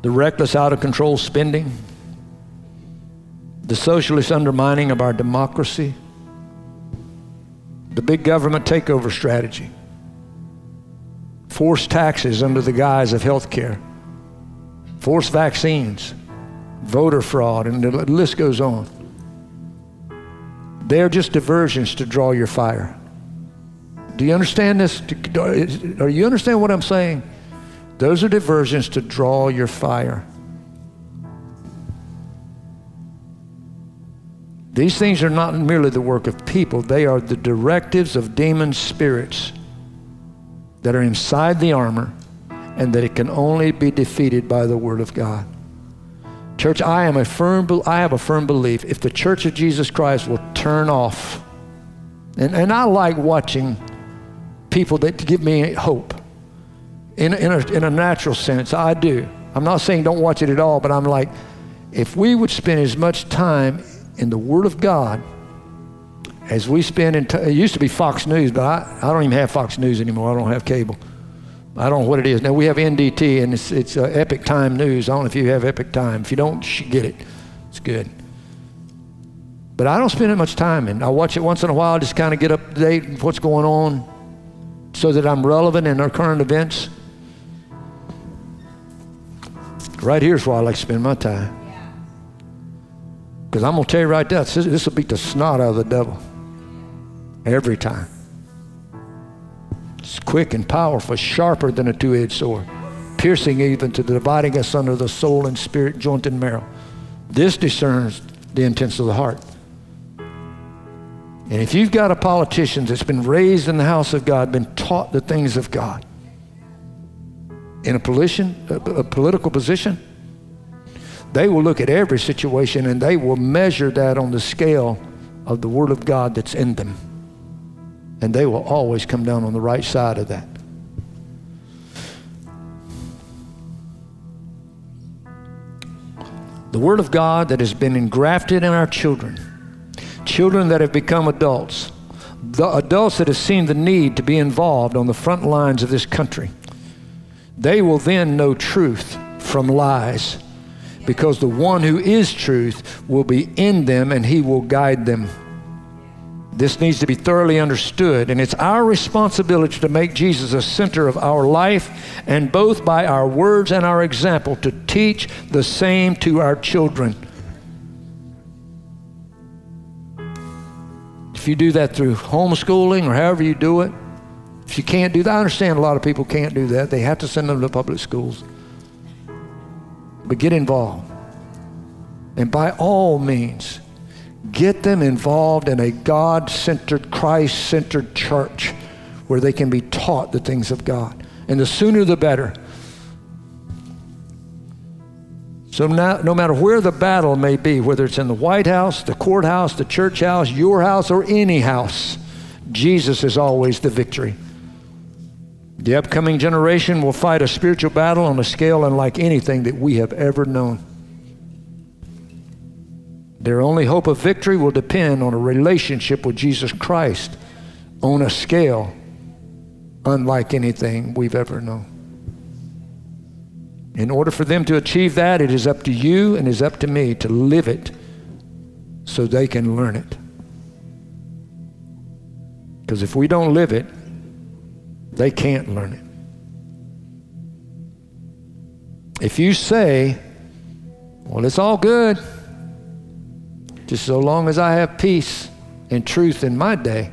the reckless, out of control spending, the socialist undermining of our democracy, the big government takeover strategy, forced taxes under the guise of health care forced vaccines, voter fraud, and the list goes on. They're just diversions to draw your fire. Do you understand this? Are you understand what I'm saying? Those are diversions to draw your fire. These things are not merely the work of people, they are the directives of demon spirits that are inside the armor and that it can only be defeated by the Word of God. Church, I am a firm, I have a firm belief if the Church of Jesus Christ will turn off, and, and I like watching people that give me hope in, in, a, in a natural sense. I do. I'm not saying don't watch it at all, but I'm like, if we would spend as much time in the Word of God as we spend in, t- it used to be Fox News, but I, I don't even have Fox News anymore. I don't have cable. I don't know what it is. Now we have NTD and it's, it's uh, Epoch Time News. I don't know if you have Epoch Time. If you don't, get it. It's good. But I don't spend much time in. I watch it once in a while, just kind of get up to date with what's going on so that I'm relevant in our current events. Right here's where I like to spend my time. Because I'm going to tell you right now, this will beat the snot out of the devil. Every time. It's quick and powerful, sharper than a two edged sword, piercing even to the dividing us under the soul and spirit, joint and marrow. This discerns the intents of the heart. And if you've got a politician that's been raised in the house of God, been taught the things of God, in a position, a, a political position, they will look at every situation and they will measure that on the scale of the Word of God that's in them and they will always come down on the right side of that. The Word of God that has been engrafted in our children, children that have become adults, the adults that have seen the need to be involved on the front lines of this country, they will then know truth from lies because the one who is truth will be in them and he will guide them. This needs to be thoroughly understood, and it's our responsibility to make Jesus a center of our life, and both by our words and our example, to teach the same to our children. If you do that through homeschooling or however you do it, if you can't do that, I understand a lot of people can't do that. They have to send them to public schools. But get involved. And by all means, Get them involved in a God centered, Christ centered church where they can be taught the things of God. And the sooner the better. So now, no matter where the battle may be, whether it's in the White House, the courthouse, the church house, your house, or any house, Jesus is always the victory. The upcoming generation will fight a spiritual battle on a scale unlike anything that we have ever known. Their only hope of victory will depend on a relationship with Jesus Christ on a scale unlike anything we've ever known. In order for them to achieve that, it is up to you and is up to me to live it so they can learn it. Because if we don't live it, they can't learn it. If you say, well, it's all good, just so long as I have peace and truth in my day,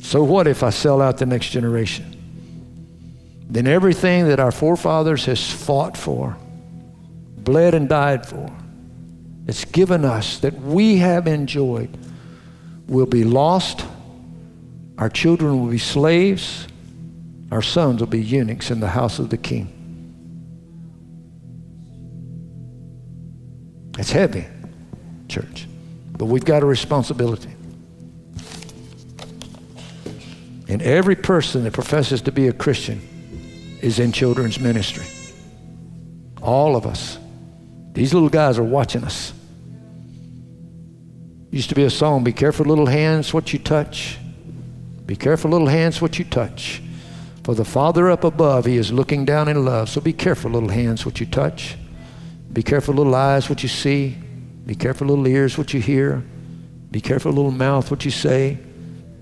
so what if I sell out the next generation? Then everything that our forefathers has fought for, bled and died for, it's given us that we have enjoyed will be lost. Our children will be slaves. Our sons will be eunuchs in the house of the king. It's heavy, church, but we've got a responsibility. And every person that professes to be a Christian is in children's ministry. All of us. These little guys are watching us. Used to be a song Be careful, little hands, what you touch. Be careful, little hands, what you touch. For the Father up above, He is looking down in love. So be careful, little hands, what you touch. Be careful, little eyes, what you see. Be careful, little ears, what you hear. Be careful, little mouth, what you say.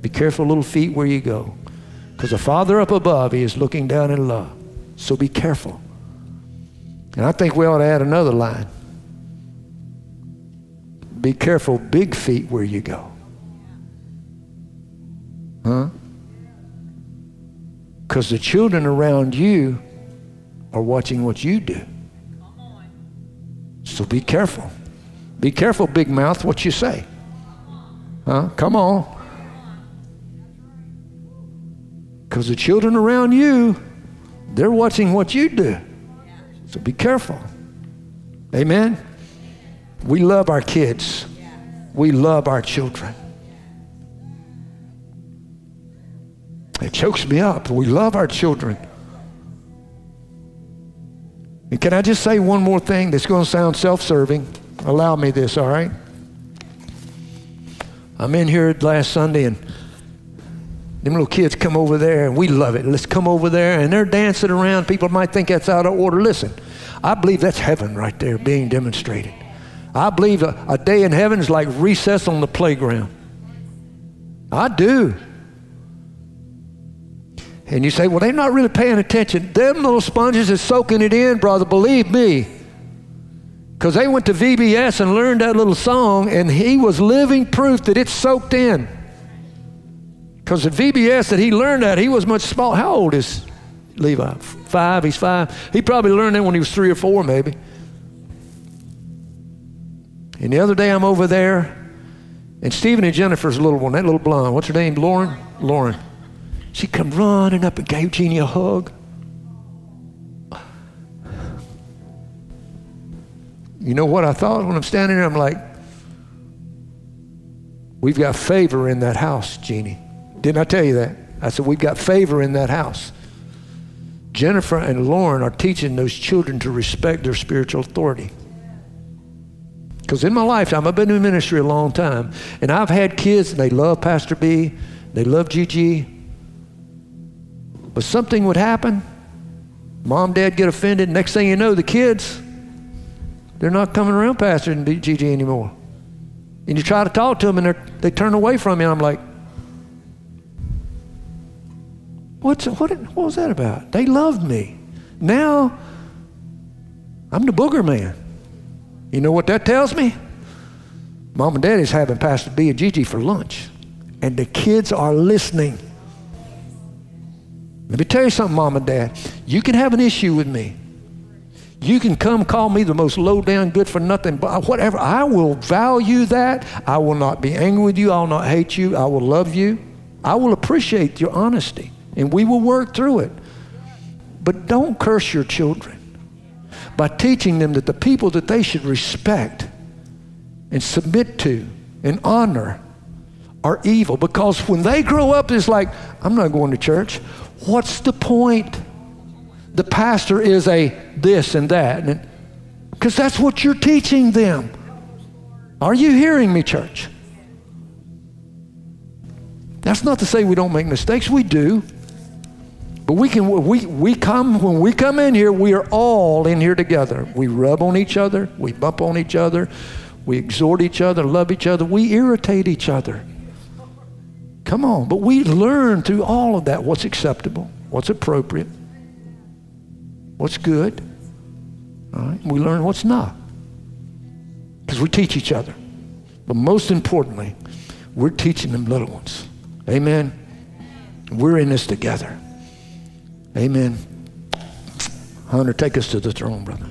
Be careful, little feet, where you go. Because the Father up above, He is looking down in love. So be careful. And I think we ought to add another line. Be careful, big feet, where you go. Huh? Because the children around you are watching what you do. So be careful. Be careful, big mouth, what you say. Huh? Come on. Because the children around you, they're watching what you do. So be careful. Amen? We love our kids, we love our children. It chokes me up. We love our children. And can I just say one more thing that's going to sound self serving? Allow me this, all right? I'm in here last Sunday and them little kids come over there and we love it. Let's come over there and they're dancing around. People might think that's out of order. Listen, I believe that's heaven right there being demonstrated. I believe a, a day in heaven is like recess on the playground. I do. And you say, well, they're not really paying attention. Them little sponges is soaking it in, brother. Believe me. Because they went to VBS and learned that little song, and he was living proof that it's soaked in. Because at VBS that he learned that, he was much small. How old is Levi? Five? He's five. He probably learned that when he was three or four, maybe. And the other day I'm over there, and Stephen and Jennifer's little one, that little blonde, what's her name? Lauren? Lauren. She come running up and gave Jeannie a hug. You know what I thought when I'm standing there? I'm like, we've got favor in that house, Jeannie. Didn't I tell you that? I said, We've got favor in that house. Jennifer and Lauren are teaching those children to respect their spiritual authority. Because in my lifetime, I've been in ministry a long time, and I've had kids, and they love Pastor B, they love Gigi. But something would happen, mom, dad get offended. Next thing you know, the kids, they're not coming around Pastor and Gigi anymore. And you try to talk to them, and they turn away from you. And I'm like, What's, what, what was that about? They loved me. Now, I'm the booger man. You know what that tells me? Mom and Daddy's having Pastor B and Gigi for lunch, and the kids are listening. Let me tell you something, Mom and Dad. You can have an issue with me. You can come call me the most low down, good for nothing, but whatever. I will value that. I will not be angry with you. I will not hate you. I will love you. I will appreciate your honesty and we will work through it. But don't curse your children. by teaching them that the people that they should respect and submit to and honor are evil. Because when they grow up, it's like, I'm not going to church. What's the point? The pastor is a this and that. Because that's what you're teaching them. Are you hearing me, church? That's not to say we don't make mistakes. We do. But we can we, we come when we come in here, we are all in here together. We rub on each other, we bump on each other, we exhort each other, love each other, we irritate each other. Come on, but we learn through all of that what's acceptable, what's appropriate, what's good. All right? We learn what's not. Because we teach each other. But most importantly, we're teaching them little ones. Amen. We're in this together. Amen. Hunter, take us to the throne, brother.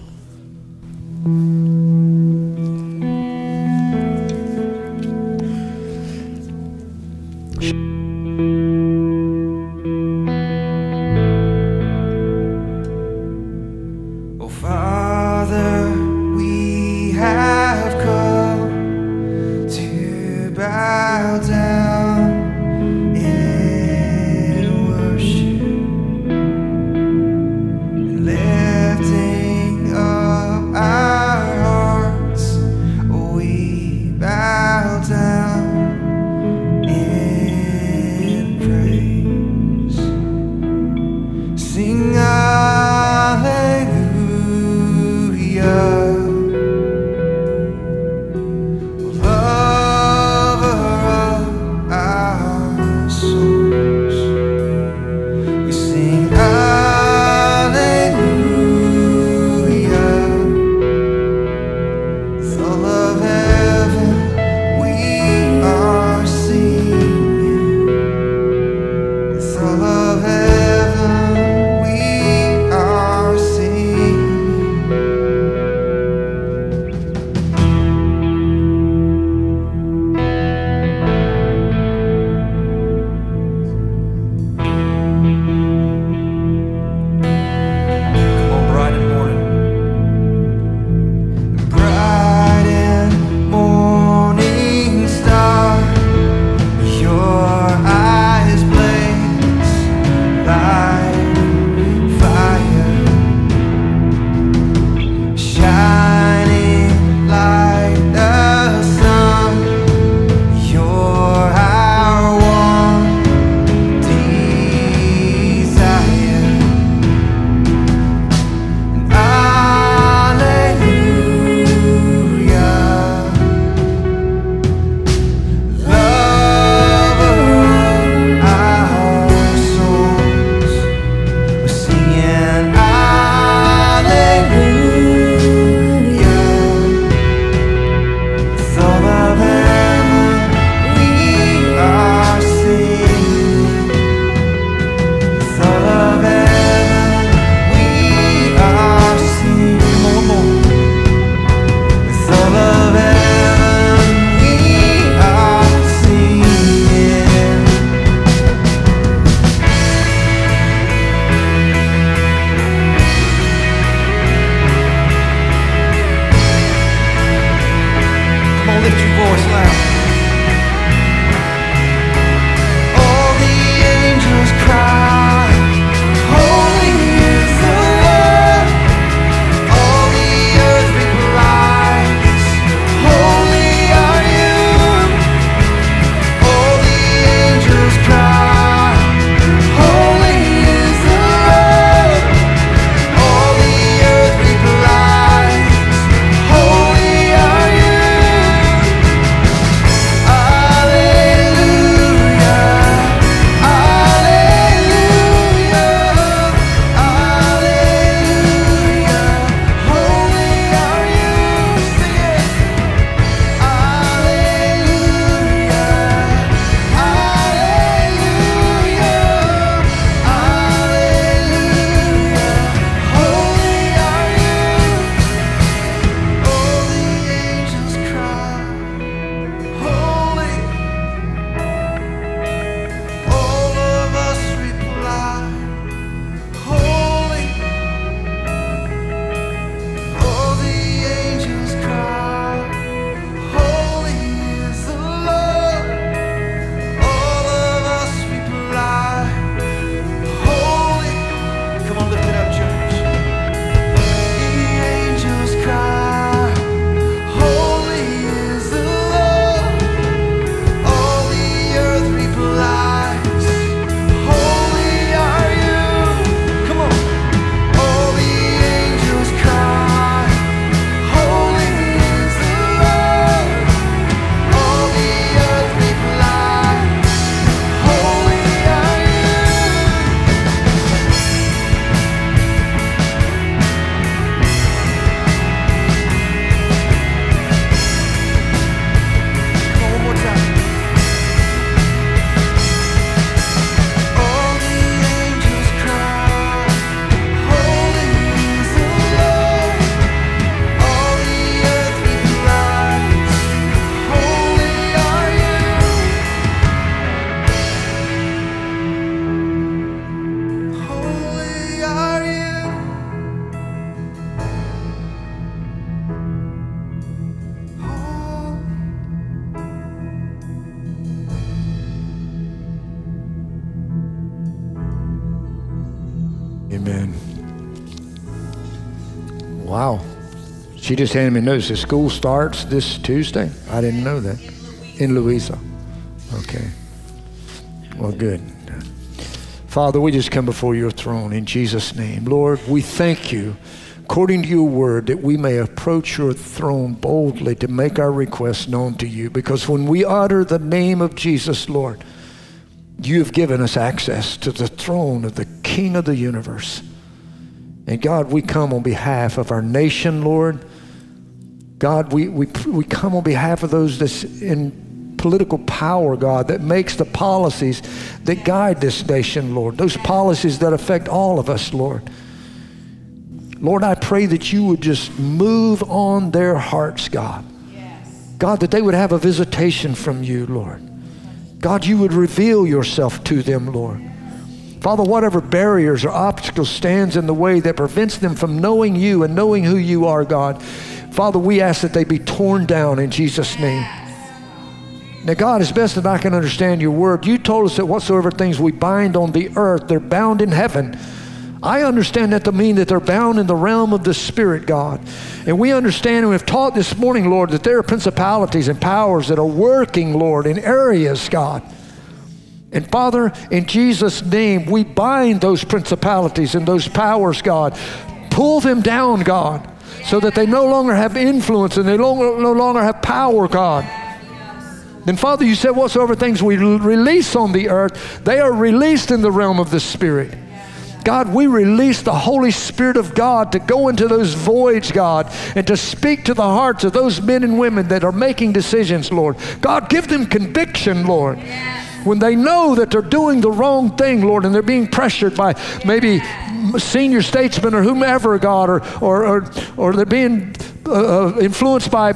She just handed me notice. The school starts this Tuesday. I didn't know that. In Louisa. Okay. Well, good. Father, we just come before your throne in Jesus' name. Lord, we thank you, according to your word, that we may approach your throne boldly to make our requests known to you. Because when we utter the name of Jesus, Lord, you have given us access to the throne of the King of the universe. And God, we come on behalf of our nation, Lord. God, we, we, we come on behalf of those that's in political power, God, that makes the policies that guide this nation, Lord. Those policies that affect all of us, Lord. Lord, I pray that you would just move on their hearts, God. God, that they would have a visitation from you, Lord. God, you would reveal yourself to them, Lord. Father, whatever barriers or obstacles stands in the way that prevents them from knowing you and knowing who you are, God, Father, we ask that they be torn down in Jesus' name. Now, God, as best as I can understand your word, you told us that whatsoever things we bind on the earth, they're bound in heaven. I understand that to mean that they're bound in the realm of the Spirit, God. And we understand and we've taught this morning, Lord, that there are principalities and powers that are working, Lord, in areas, God. And Father, in Jesus' name, we bind those principalities and those powers, God. Pull them down, God, so that they no longer have influence and they no longer have power, God. Then, Father, you said whatsoever things we release on the earth, they are released in the realm of the Spirit. God, we release the Holy Spirit of God to go into those voids, God, and to speak to the hearts of those men and women that are making decisions, Lord. God, give them conviction, Lord. When they know that they're doing the wrong thing, Lord, and they're being pressured by maybe senior statesmen or whomever, God, or, or, or, or they're being uh, uh influenced by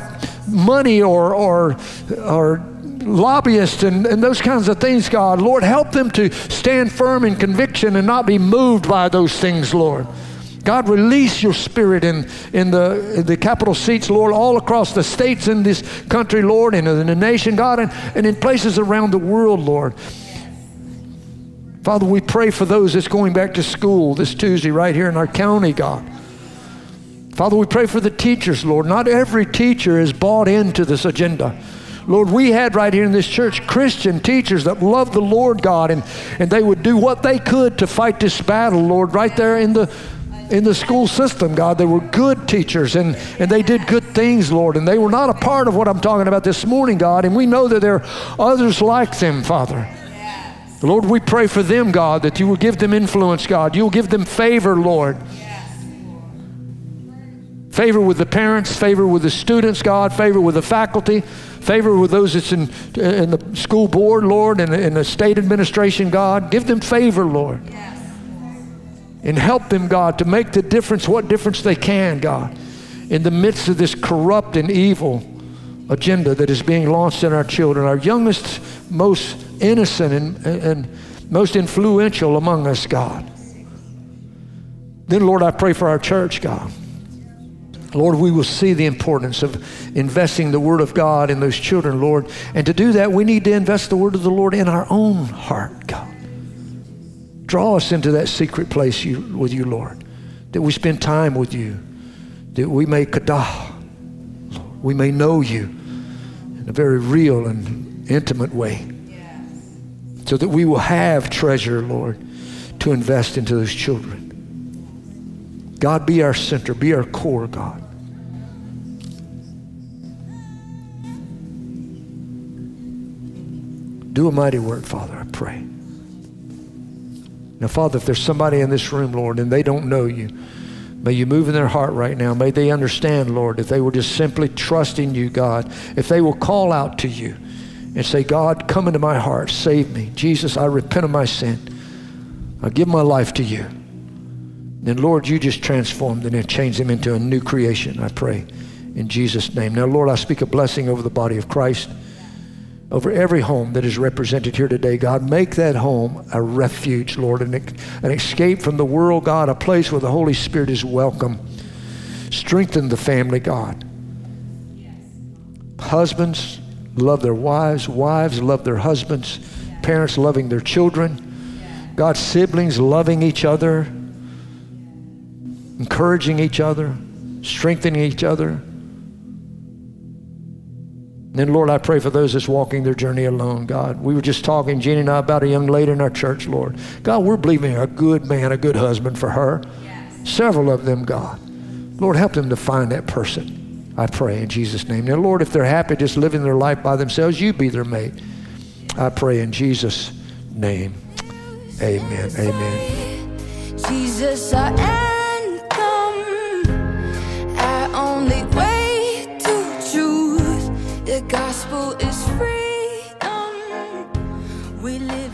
money or, or, or lobbyists and, and those kinds of things, God. Lord, help them to stand firm in conviction and not be moved by those things, Lord. God, release your spirit in, in, the, in the capital seats, Lord, all across the states in this country, Lord, and in the nation, God, and, and in places around the world, Lord. Father, we pray for those that's going back to school this Tuesday right here in our county, God. Father, we pray for the teachers, Lord. Not every teacher is bought into this agenda. Lord, we had right here in this church Christian teachers that loved the Lord God and, and they would do what they could to fight this battle, Lord, right there in the in the school system, God. They were good teachers and, and they did good things, Lord. And they were not a part of what I'm talking about this morning, God. And we know that there are others like them, Father. Lord, we pray for them, God, that you will give them influence, God. You will give them favor, Lord. Favor with the parents, favor with the students, God, favor with the faculty, favor with those that's in, uh, in the school board, Lord, and in the state administration, God. Give them favor, Lord. And help them, God, to make the difference, what difference they can, God, in the midst of this corrupt and evil agenda that is being launched in our children, our youngest, most innocent, and, and most influential among us, God. Then, Lord, I pray for our church, God. Lord, we will see the importance of investing the Word of God in those children, Lord. And to do that, we need to invest the Word of the Lord in our own heart, God. Draw us into that secret place you, with you, Lord, that we spend time with you, that we may kadah, we may know you in a very real and intimate way, so that we will have treasure, Lord, to invest into those children. God, be our center, be our core, God. Do a mighty work, Father, I pray. Now, Father, if there's somebody in this room, Lord, and they don't know you, may you move in their heart right now. May they understand, Lord, if they will just simply trust in you, God, if they will call out to you and say, God, come into my heart, save me. Jesus, I repent of my sin. I give my life to you then Lord, you just transform them and change them into a new creation, I pray, in Jesus' name. Now, Lord, I speak a blessing over the body of Christ, over every home that is represented here today. God, make that home a refuge, Lord, an, an escape from the world, God, a place where the Holy Spirit is welcome. Strengthen the family, God. Husbands love their wives, wives love their husbands, parents loving their children. God, siblings loving each other, encouraging each other, strengthening each other. And then, Lord, I pray for those that's walking their journey alone, God. We were just talking, Jeannie and I, about a young lady in our church, Lord. God, we're believing a good man, a good husband for her. Yes. Several of them, God. Lord, help them to find that person. I pray in Jesus' name. Now, Lord, if they're happy just living their life by themselves, you be their mate. I pray in Jesus' name. Amen. Amen. Jesus, only way to. The gospel is freedom. We live.